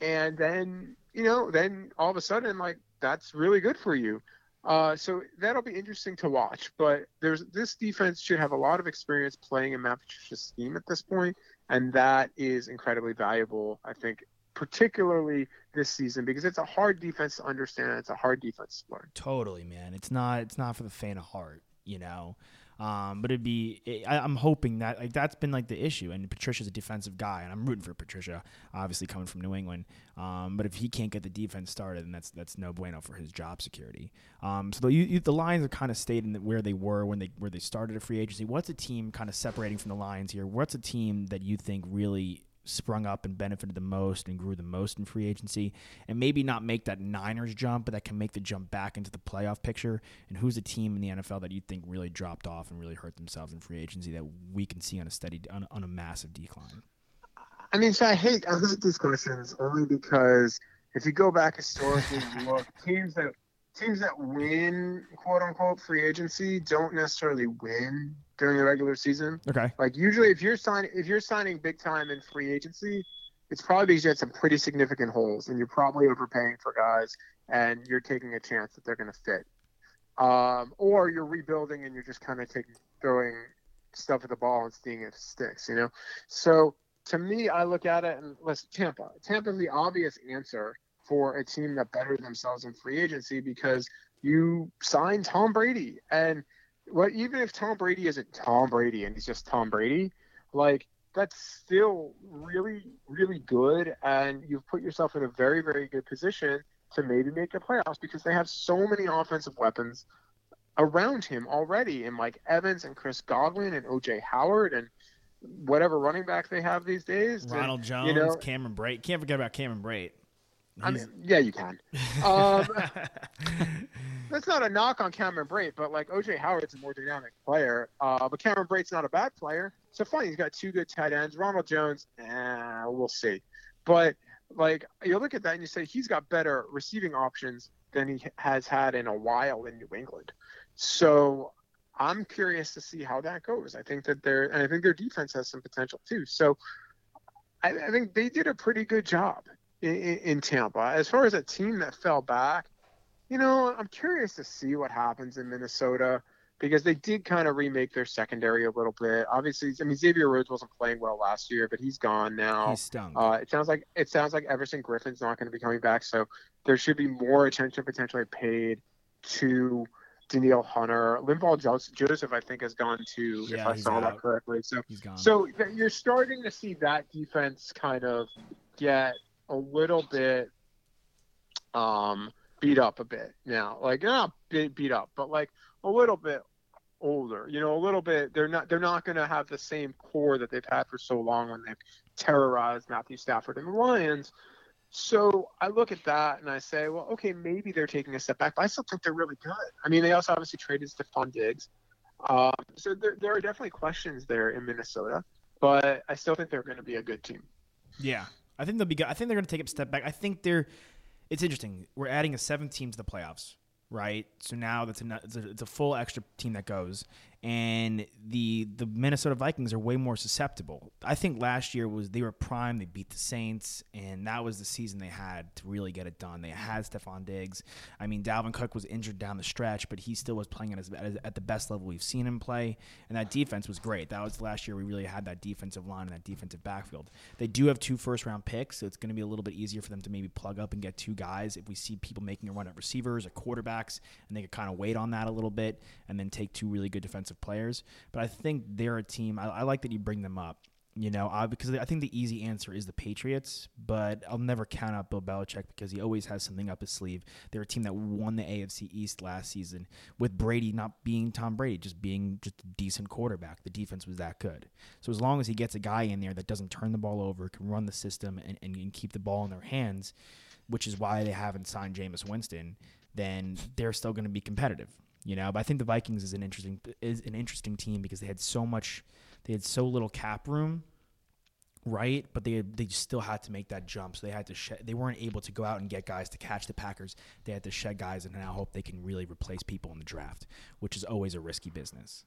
and then you know, then all of a sudden, like that's really good for you. Uh, so that'll be interesting to watch. But there's this defense should have a lot of experience playing in Matt Patricia's scheme at this point, and that is incredibly valuable. I think, particularly this season, because it's a hard defense to understand. It's a hard defense to learn. Totally, man. It's not. It's not for the faint of heart. You know. Um, but it'd be, I, I'm hoping that like that's been like the issue. And Patricia's a defensive guy, and I'm rooting for Patricia, obviously coming from New England. Um, but if he can't get the defense started, then that's that's no bueno for his job security. Um, so the you, the Lions are kind of stayed in where they were when they where they started a free agency. What's a team kind of separating from the Lions here? What's a team that you think really sprung up and benefited the most and grew the most in free agency, and maybe not make that Niners jump, but that can make the jump back into the playoff picture? And who's a team in the NFL that you think really dropped off and really hurt themselves in free agency that we can see on a steady on, on a massive decline? I mean, so I hate I hate these questions only because if you go back historically, look teams that teams that win quote unquote free agency don't necessarily win during the regular season. Okay. Like usually, if you're signing if you're signing big time in free agency, it's probably because you had some pretty significant holes, and you're probably overpaying for guys, and you're taking a chance that they're going to fit. Um, or you're rebuilding and you're just kind of taking throwing stuff at the ball and seeing if it sticks. You know, so to me, I look at it and let's Tampa. Tampa's the obvious answer for a team that bettered themselves in free agency because you signed Tom Brady and what even if Tom Brady isn't Tom Brady and he's just Tom Brady, like that's still really, really good, and you've put yourself in a very, very good position to maybe make the playoffs because they have so many offensive weapons around him already, and Mike Evans and Chris Godwin and OJ Howard and whatever running back they have these days. Ronald and, Jones, you know, Cameron Brate. Can't forget about Cameron Brate. I mean, yeah, you can. Um, (laughs) that's not a knock on Cameron Brate, but like OJ Howard's a more dynamic player. Uh, but Cameron Brate's not a bad player. So funny, he's got two good tight ends. Ronald Jones, eh, we'll see. But like you look at that and you say he's got better receiving options than he has had in a while in New England. So I'm curious to see how that goes. I think that their and I think their defense has some potential too. So I, I think they did a pretty good job in, in Tampa. As far as a team that fell back, you know, I'm curious to see what happens in Minnesota because they did kind of remake their secondary a little bit. Obviously, I mean Xavier Rhodes wasn't playing well last year, but he's gone now. He stunk. Uh, it sounds like it sounds like Everson Griffen's not going to be coming back, so there should be more attention potentially paid to Danielle Hunter. Linval Joseph, I think, has gone too, if I saw out. that correctly. So He's gone. so you're starting to see that defense kind of get a little bit um, beat up a bit now. Like not beat, beat up, but like a little bit older. You know, a little bit. They're not. They're not going to have the same core that they've had for so long when they've terrorized Matthew Stafford and the Lions. So I look at that and I say, well, okay, maybe they're taking a step back, but I still think they're really good. I mean, they also obviously traded Stefon Diggs. Um, so there, there are definitely questions there in Minnesota, but I still think they're going to be a good team. Yeah, I think they'll be good. I think they're going to take a step back. I think they're. It's interesting. We're adding a seventh team to the playoffs, right? So now that's a, it's a, it's a full extra team that goes, and the the Minnesota Vikings are way more susceptible. I think last year was they were prime. They beat the Saints, and that was the season they had to really get it done. They had Stefon Diggs. I mean, Dalvin Cook was injured down the stretch, but he still was playing at, his, at, the best level we've seen him play, and that defense was great. That was last year we really had that defensive line and that defensive backfield. They do have two first round picks, so it's going to be a little bit easier for them to maybe plug up and get two guys if we see people making a run at receivers or quarterbacks, and they could kind of wait on that a little bit and then take two really good defensive players. But I think they're a team. I, I like that you bring them up. You know, uh, because I think the easy answer is the Patriots, but I'll never count out Bill Belichick because he always has something up his sleeve. They're a team that won the AFC East last season with Brady not being Tom Brady, just being just a decent quarterback. The defense was that good. So as long as he gets a guy in there that doesn't turn the ball over, can run the system, and, and, and keep the ball in their hands, which is why they haven't signed Jameis Winston, then they're still going to be competitive. You know, but I think the Vikings is an interesting is an interesting team because they had so much, they had so little cap room, right? But they they still had to make that jump, so they had to shed. They weren't able to go out and get guys to catch the Packers. They had to shed guys and now hope they can really replace people in the draft, which is always a risky business.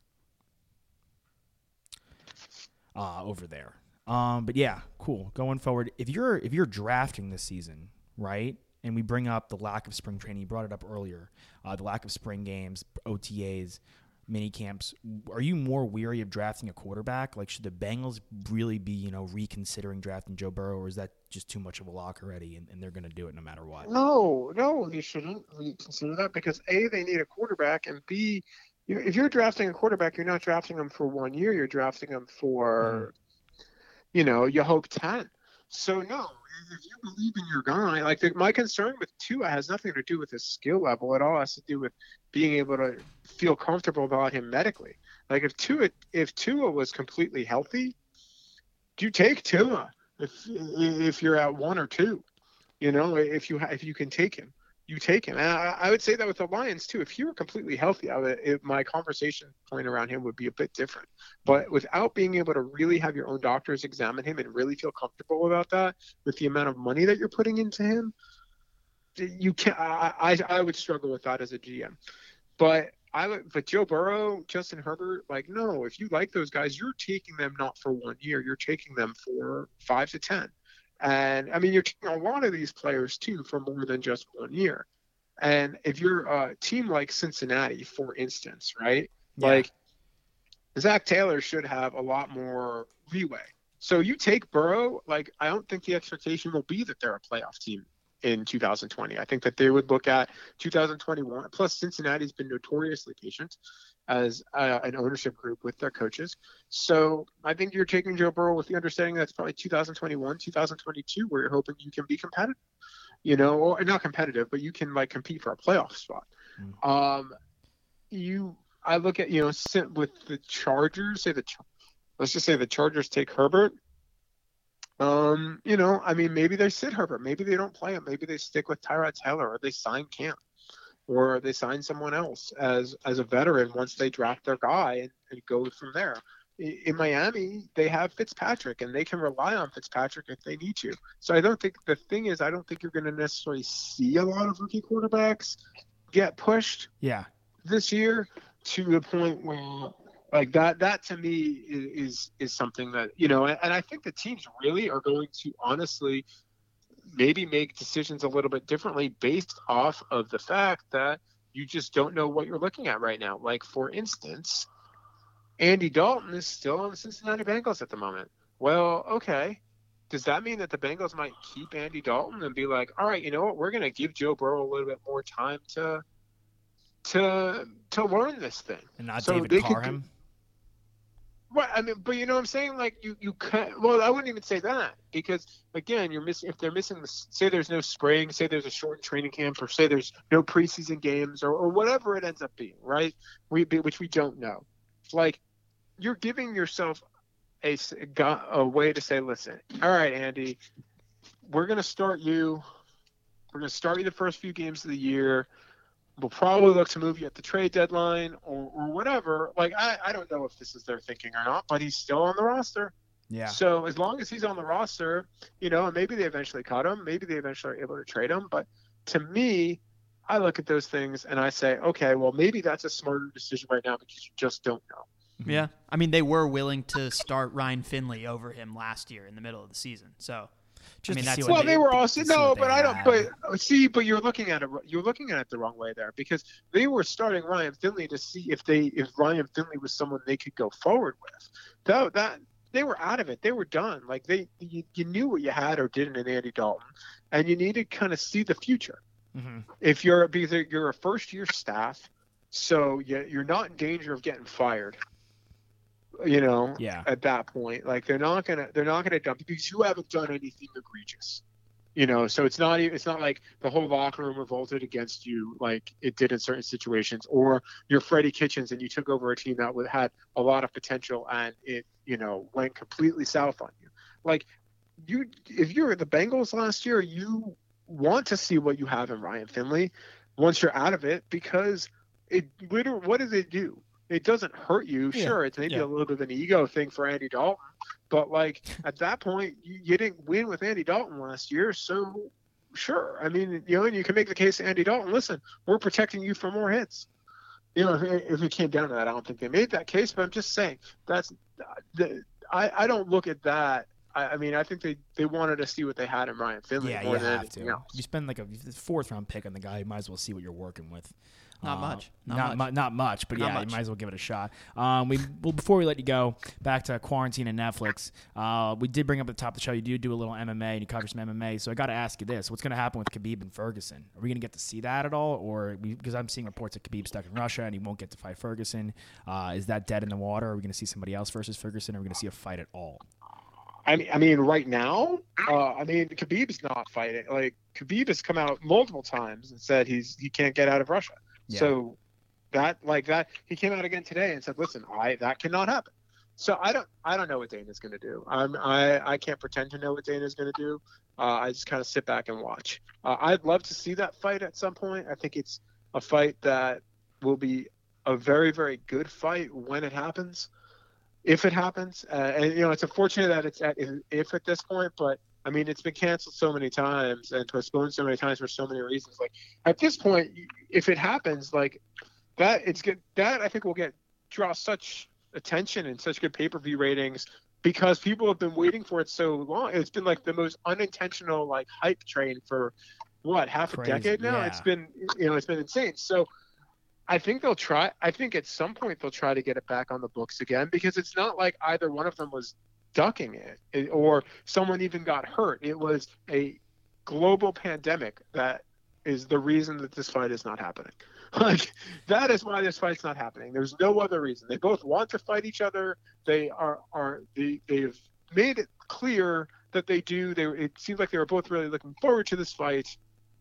Uh, over there. Um, but yeah, cool. Going forward, if you're if you're drafting this season, right? And we bring up the lack of spring training. You brought it up earlier. Uh, the lack of spring games, OTAs. mini camps. Are you more weary of drafting a quarterback? Like, should the Bengals really be, you know, reconsidering drafting Joe Burrow, or is that just too much of a lock already, and, and they're going to do it no matter what? No, no, you shouldn't reconsider that because a they need a quarterback, and b you know, if you're drafting a quarterback, you're not drafting them for one year. You're drafting them for, you know, you hope ten. So no, if you believe in your guy, like the, my concern with Tua has nothing to do with his skill level. It all It has to do with being able to feel comfortable about him medically. Like if Tua, if Tua was completely healthy, do you take Tua if if you're at one or two? You know, if you if you can take him, you take him. And I, I would say that with the Lions too. If he were completely healthy, I would, it, my conversation point around him would be a bit different. But without being able to really have your own doctors examine him and really feel comfortable about that, with the amount of money that you're putting into him, you can I, I, I would struggle with that as a GM. But I would, but Joe Burrow, Justin Herbert, like no, if you like those guys, you're taking them not for one year, you're taking them for five to ten. And I mean, you're taking a lot of these players too for more than just one year. And if you're a team like Cincinnati, for instance, right? Yeah. Like Zac Taylor should have a lot more leeway. So you take Burrow, like I don't think the expectation will be that they're a playoff team in 2020. I think that they would look at 2021. Plus, Cincinnati's been notoriously patient as uh, an ownership group with their coaches. So I think you're taking Joe Burrow with the understanding that's probably 2021, 2022, where you're hoping you can be competitive. You know, or not competitive, but you can like compete for a playoff spot. Um, you, I look at you know sit with the Chargers. Say the, let's just say the Chargers take Herbert. Um, you know, I mean, maybe they sit Herbert, maybe they don't play him, maybe they stick with Tyrod Taylor, or they sign Camp, or they sign someone else as as a veteran once they draft their guy and, and go from there. In Miami, they have Fitzpatrick, and they can rely on Fitzpatrick if they need to. So I don't think the thing is, I don't think you're going to necessarily see a lot of rookie quarterbacks get pushed Yeah. this year to the point where like that that to me is is, is something that you know and, and i think the teams really are going to honestly maybe make decisions a little bit differently based off of the fact that you just don't know what you're looking at right now like for instance andy dalton is still on the cincinnati bengals at the moment well okay does that mean that the Bengals might keep Andy Dalton and be like, all right, you know what, we're going to give Joe Burrow a little bit more time to to to learn this thing. And not So David they could Carham. Right. I mean, but you know what I'm saying? Like you, you can Well, I wouldn't even say that because again, you're missing. If they're missing say there's no spring, say there's a short training camp, or say there's no preseason games, or, or whatever it ends up being, right? We, which we don't know. Like you're giving yourself a, a way to say, listen, all right, Andy, we're gonna start you. We're gonna start you the first few games of the year. We'll probably look to move you at the trade deadline or, or whatever. Like I, I don't know if this is their thinking or not, but he's still on the roster. Yeah. So as long as he's on the roster, you know, and maybe they eventually cut him, maybe they eventually are able to trade him. But to me, I look at those things and I say, okay, well maybe that's a smarter decision right now because you just don't know. Yeah. I mean, they were willing to start Ryan Finley over him last year in the middle of the season. So, Just I mean, to see Well, they- they were to also no, but I don't. had. But see, but you're looking at it. You're looking at it the wrong way there because they were starting Ryan Finley to see if they if Ryan Finley was someone they could go forward with. That that they were out of it. They were done. Like they you, you knew what you had or didn't in Andy Dalton, and you need to kind of see the future. Mhm. If you're because you're a first year staff, so you, you're not in danger of getting fired. You know, Yeah. at that point, like they're not gonna they're not gonna dump you because you haven't done anything egregious. You know, so it's not it's not like the whole locker room revolted against you like it did in certain situations, or you're Freddie Kitchens and you took over a team that would- had a lot of potential and it you know went completely south on you. Like you, if you're the Bengals last year, you want to see what you have in Ryan Finley once you're out of it because it literally what does it do? It doesn't hurt you. Yeah, Sure, it's maybe yeah. a little bit of an ego thing for Andy Dalton, but like (laughs) at that point, you, you didn't win with Andy Dalton last year, so sure. I mean, you know, and you can make the case to Andy Dalton. Listen, we're protecting you from more hits. You know, if it, if it came down to that, I don't think they made that case, but I'm just saying that's the. I, I don't look at that I, I mean, I think they, they wanted to see what they had in Ryan Finley Yeah, more you than have anything to. else. You spend like a fourth round pick on the guy, you might as well see what you're working with. Not Uh, much. Not Not, much. mu- not much, but Not yeah, much. you might as well give it a shot. Um, we well before we let you go back to quarantine and Netflix. Uh, we did bring up at the top of the show. You do do a little MMA and you cover some MMA. So I got to ask you this: What's going to happen with Khabib and Ferguson? Are we going to get to see that at all, or because I'm seeing reports that Khabib's stuck in Russia and he won't get to fight Ferguson? Uh, is that dead in the water? Are we going to see somebody else versus Ferguson? Or are we going to see a fight at all? I mean, I mean, right now, uh, I mean, Khabib's not fighting. Like Khabib has come out multiple times and said he's he can't get out of Russia. So that like that he came out again today and said, listen, I that cannot happen. So I don't I don't know what Dana's going to do. I'm I I can't pretend to know what Dana's going to do. Uh, I just kind of sit back and watch. Uh, I'd love to see that fight at some point. I think it's a fight that will be a very very good fight when it happens if it happens. Uh, and you know, it's unfortunate that it's at if at this point, but I mean, it's been canceled so many times and postponed so many times for so many reasons. Like at this point, if it happens, like that, it's good. That I think will get draw such attention and such good pay per view ratings because people have been waiting for it so long. It's been like the most unintentional like hype train for what half Crazy, a decade now. yeah. It's been you know it's been insane. So. I think they'll try. I think at some point they'll try to get it back on the books again because it's not like either one of them was ducking it, it or someone even got hurt. It was a global pandemic that is the reason that this fight is not happening. (laughs) Like that is why this fight's not happening. There's no other reason. They both want to fight each other. They are are they they've made it clear that they do. They it seems like they were both really looking forward to this fight.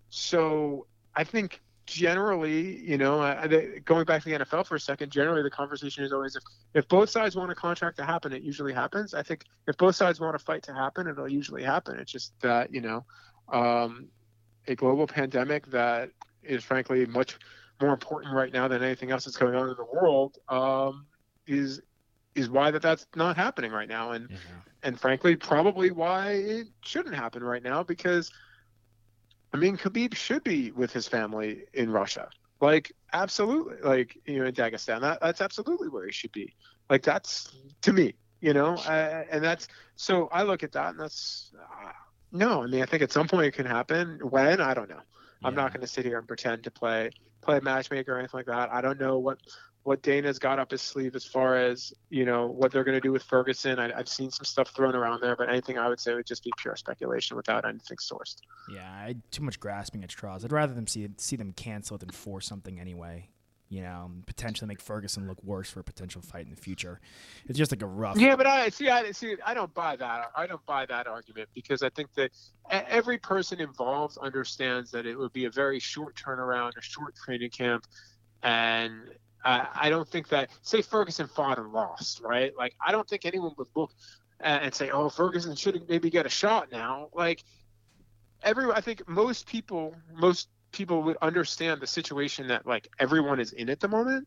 So I think generally, you know, they, going back to the NFL for a second, generally the conversation is always if, if both sides want a contract to happen, it usually happens. I think if both sides want a fight to happen, it'll usually happen. It's just that, you know, um, a global pandemic that is frankly much more important right now than anything else that's going on in the world um, is is why that that's not happening right now and and frankly probably why it shouldn't happen right now because I mean, Khabib should be with his family in Russia. Like, absolutely. Like, you know, in Dagestan. That, that's absolutely where he should be. Like, that's to me, you know, uh, and that's so I look at that and that's uh, no. I mean, I think at some point it can happen. When I don't know. I'm not going to sit here and pretend to play play matchmaker or anything like that. I don't know what what Dana's got up his sleeve as far as you know what they're going to do with Ferguson. I, I've seen some stuff thrown around there, but anything I would say would just be pure speculation without anything sourced. Yeah, I, too much grasping at straws. I'd rather them see see them cancel it than force something anyway. You know, potentially make Ferguson look worse for a potential fight in the future. It's just like a rough. Yeah, but I see. I see. I don't buy that. I don't buy that argument because I think that every person involved understands that it would be a very short turnaround, a short training camp, and I, I don't think that. Say Ferguson fought and lost, right? Like I don't think anyone would look and say, "Oh, Ferguson should maybe get a shot now." Like every, I think most people, most people would understand the situation that like everyone is in at the moment,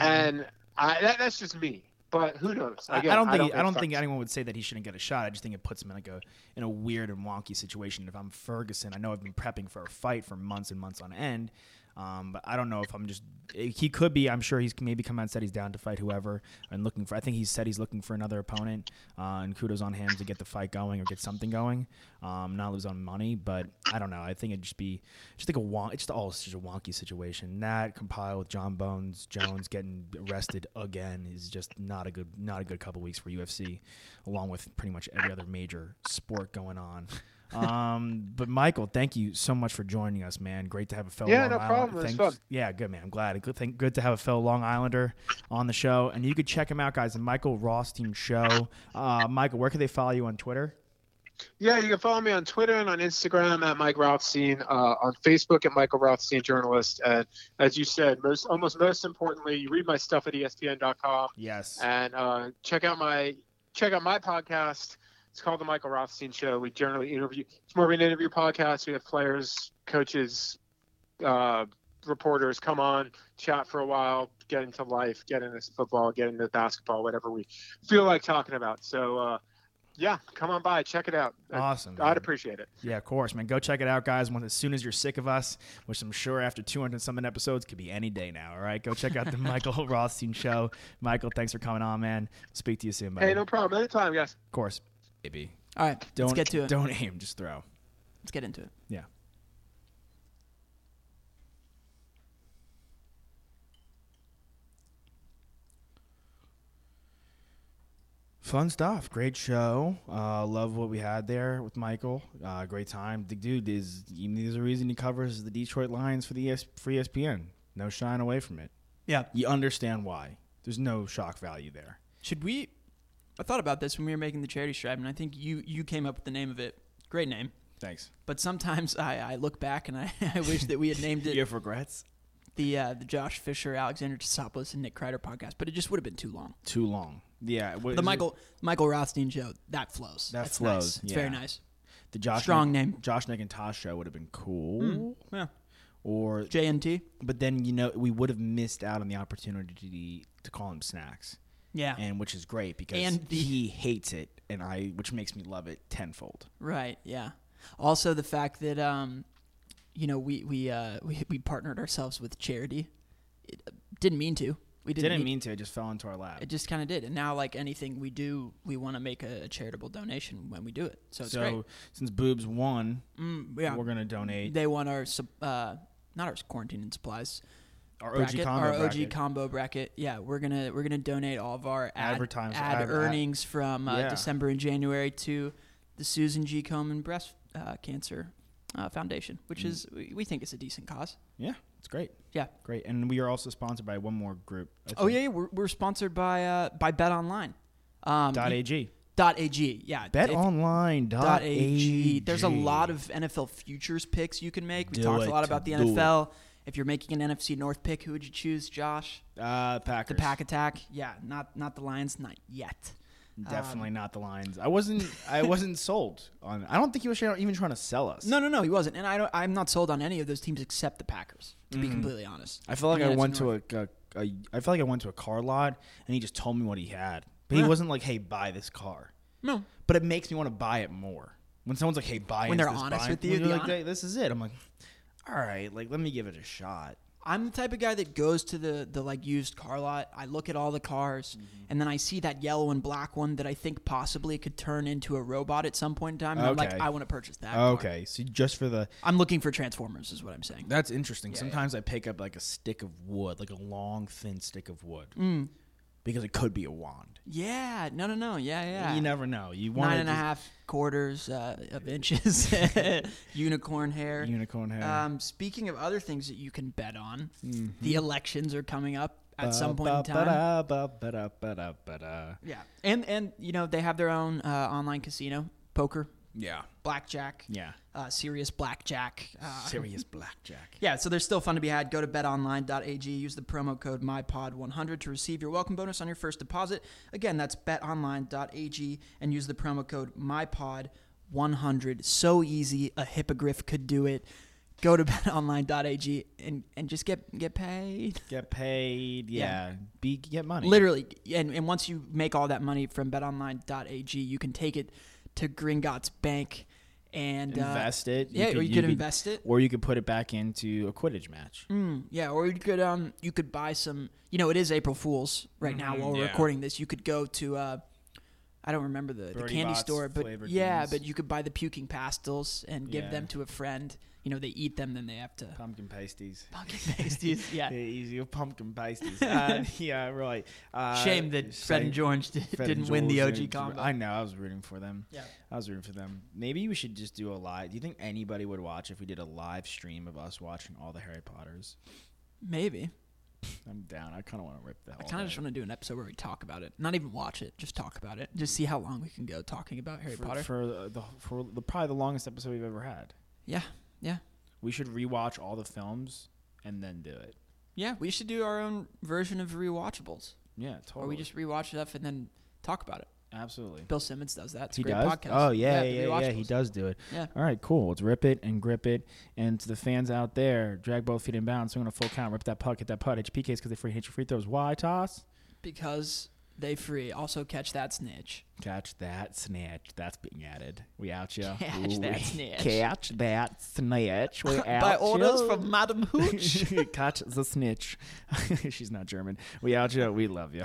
and I, that, that's just me. But who knows? Mm-hmm. I- Again, I don't think I don't think anyone would say that he shouldn't get a shot. I just think it puts him in like a in a weird and wonky situation. If I'm Ferguson, I know I've been prepping for a fight for months and months on end. Um, but I don't know if I'm just. He could be. I'm sure he's maybe come out and said he's down to fight whoever and looking for. I think he said he's looking for another opponent. Uh, and kudos on him to get the fight going or get something going. Um, not lose on money, but I don't know. I think it'd just be just like a wonk. It's just all such a wonky situation. That compiled with Jon Bones Jones getting arrested again is just not a good not a good couple weeks for UFC, along with pretty much every other major sport going on. Um, but Michael, thank you so much for joining us, man. Great to have a fellow. Yeah, Long no problem. It was Thanks. fun. Yeah, good man. I'm glad. Good, thing, good to have a fellow Long Islander on the show, and you could check him out, guys. The Michael Rothstein Show. Uh, Michael, where can they follow you on Twitter? Yeah, you can follow me on Twitter and on Instagram at Mike Rothstein, uh, on Facebook at Michael Rothstein Journalist. And as you said, most almost most importantly, you read my stuff at ESPN.com. Yes. And uh, check out my check out my podcast. It's called the Michael Rothstein Show. We generally interview. It's more of an interview podcast. We have players, coaches, uh, reporters come on, chat for a while, get into life, get into football, get into basketball, whatever we feel like talking about. So. Uh, yeah, come on by, check it out. I- Awesome, I'd appreciate it. Yeah, of course, man. Go check it out, guys. Once as soon as you're sick of us, which I'm sure after 200 something episodes could be any day now. All right, go check out the (laughs) Michael Rothstein Show. Michael, thanks for coming on, man. Speak to you soon, buddy. Hey, no problem. Anytime, guys. Of course. Baby. All right, Don't let's get to it. Don't aim, just throw. Let's get into it. Yeah. Fun stuff. Great show. Uh, love what we had there with Michael. Uh, great time. The dude is. There's a reason he covers the Detroit Lions for the ES, for ESPN. No shine away from it. Yeah. You understand why. There's no shock value there. Should we? I thought about this when we were making the charity stripe, and I think you you came up with the name of it. Great name. Thanks. But sometimes I, I look back and I, (laughs) I wish that we had named it You have regrets? the uh, the Josh Fisher, Alexander Tsopoulos, and Nick Kreider podcast, but it just would have been too long. Too long. Yeah. what the it? Michael Michael Rothstein show that flows. That That's flows, Nice. It's very nice. The Josh Strong Nick, name. Josh Nick and Tosh show would have been cool. Yeah. Or JNT. but then you know we would have missed out on the opportunity to call him snacks. Yeah. And which is great because And the- he hates it and I which makes me love it tenfold. Right. Yeah. Also, the fact that um, you know, we we uh we, we partnered ourselves with charity. It, uh, didn't mean to. We didn't, Didn't mean to, it just fell into our lap. It just kind of did, and now like anything we do, we want to make a, a charitable donation when we do it. So it's so great. since Boobs won, Mm, yeah. we're gonna donate They want our uh, not our quarantine and supplies. Our OG bracket, combo our OG bracket. combo bracket. Yeah, we're gonna we're gonna donate all of our ad, ad ad- ad- earnings from uh, Yeah. December and January to the Susan G. Komen Breast uh, Cancer uh, Foundation, which Mm. is we, we think is a decent cause. Yeah, it's great. Yeah. Great. And we are also sponsored by one more group. Oh yeah, yeah we're, we're sponsored by uh, by Bet Online. Um, Dot AG. Dot AG. Yeah. Bet if- online. dot AG. There's a lot of NFL futures picks you can make. We Do talked it. a lot about the Do it. If you're making an NFC North pick, who would you choose, Josh? uh Packers. The Pack Attack. Yeah, not not the Lions, not yet. Definitely not the Lions. I wasn't. I wasn't (laughs) sold on. I don't think he was even trying to sell us. No, no, no, he wasn't. And I don't, I'm not sold on any of those teams except the Packers. To be Mhm. completely honest. I feel like In I went to a, a, a. I felt like I went to a car lot and he just told me what he had, but he Yeah. wasn't like, "Hey, buy this car." No. But it makes me want to buy it more when someone's like, "Hey, buy." This." When they're honest buy with you, When you're the like, "Hey, "This is it." I'm like, "All right, like let me give it a shot." I'm the type of guy that goes to the the like used car lot. I look at all the cars, Mm-hmm. and then I see that yellow and black one that I think possibly could turn into a robot at some point in time. And I'm like, Okay. I want to purchase that. car. Okay, so just for the I'm looking for Transformers, is what I'm saying. That's interesting. Yeah, Sometimes I pick up like a stick of wood, like a long, thin stick of wood, Mm. Because it could be a wand. Yeah, no, no, no, yeah, yeah. You never know. You want nine and a half quarters uh, of inches, (laughs) unicorn hair. Unicorn hair. Um, speaking of other things that you can bet on, Mhm. the elections are coming up at some point in time. Yeah, and and you know they have their own uh, online casino, poker, Yeah. blackjack, Yeah. uh, serious blackjack, uh, Serious blackjack. (laughs) Yeah, so there's still fun to be had. Go to betonline.ag, use the promo code MyPod100 to receive your welcome bonus on your first deposit. Again, that's betonline.ag and use the promo code MyPod100. So easy, a hippogriff could do it. Go to (laughs) betonline.ag and, and just get get paid. Get paid. Yeah. Yeah. Be get money. Literally, and, and once you make all that money from betonline.ag, you can take it to Gringotts Bank and uh, Invest it. yeah, or you could invest it. or you could put it back into a Quidditch match. Mm, yeah, or you could um you could buy some. You know, it is April Fools right now Mhm, while we're yeah. recording this. You could go to uh, I don't remember the, the candy Bots store, but yeah, things. but you could buy the puking pastilles and give Yeah. them to a friend. You know, they eat them, then they have to Pumpkin pasties. pumpkin pasties. (laughs) Yeah. easy pumpkin pasties. Uh, (laughs) (laughs) yeah, right. Uh, Shame that Fred and George did, Fred didn't and win the OG combo. I know. I was rooting for them. Yeah. I was rooting for them. Maybe we should just do a live. Do you think anybody would watch if we did a live stream of us watching all the Harry Potters? Maybe. I'm down. I kind of want to rip the I kind of just want to do an episode where we talk about it. Not even watch it, just talk about it. Just see how long we can go talking about Harry for, Potter. for the, the for the probably the longest episode we've ever had. yeah, yeah, We should rewatch all the films and then do it. yeah. We should do our own version of rewatchables, Yeah, totally. or we just rewatch stuff and then talk about it. absolutely. Bill Simmons does that. It's a he great does. podcast. Oh yeah, the yeah, yeah, He does do it. Yeah. All right, cool. Let's rip it and grip it. And to the fans out there, drag both feet in bounds, swing gonna full count, rip that puck, hit that putt. HPKs because they free hit your free throws. Why toss? because they free. Also catch that snitch. Catch that snitch. That's being added. We out ya. (laughs) Catch that snitch. Catch that snitch. We (laughs) out By orders ya. from Madam (laughs) Hooch. Catch the snitch. She's not German. We out ya. We love you.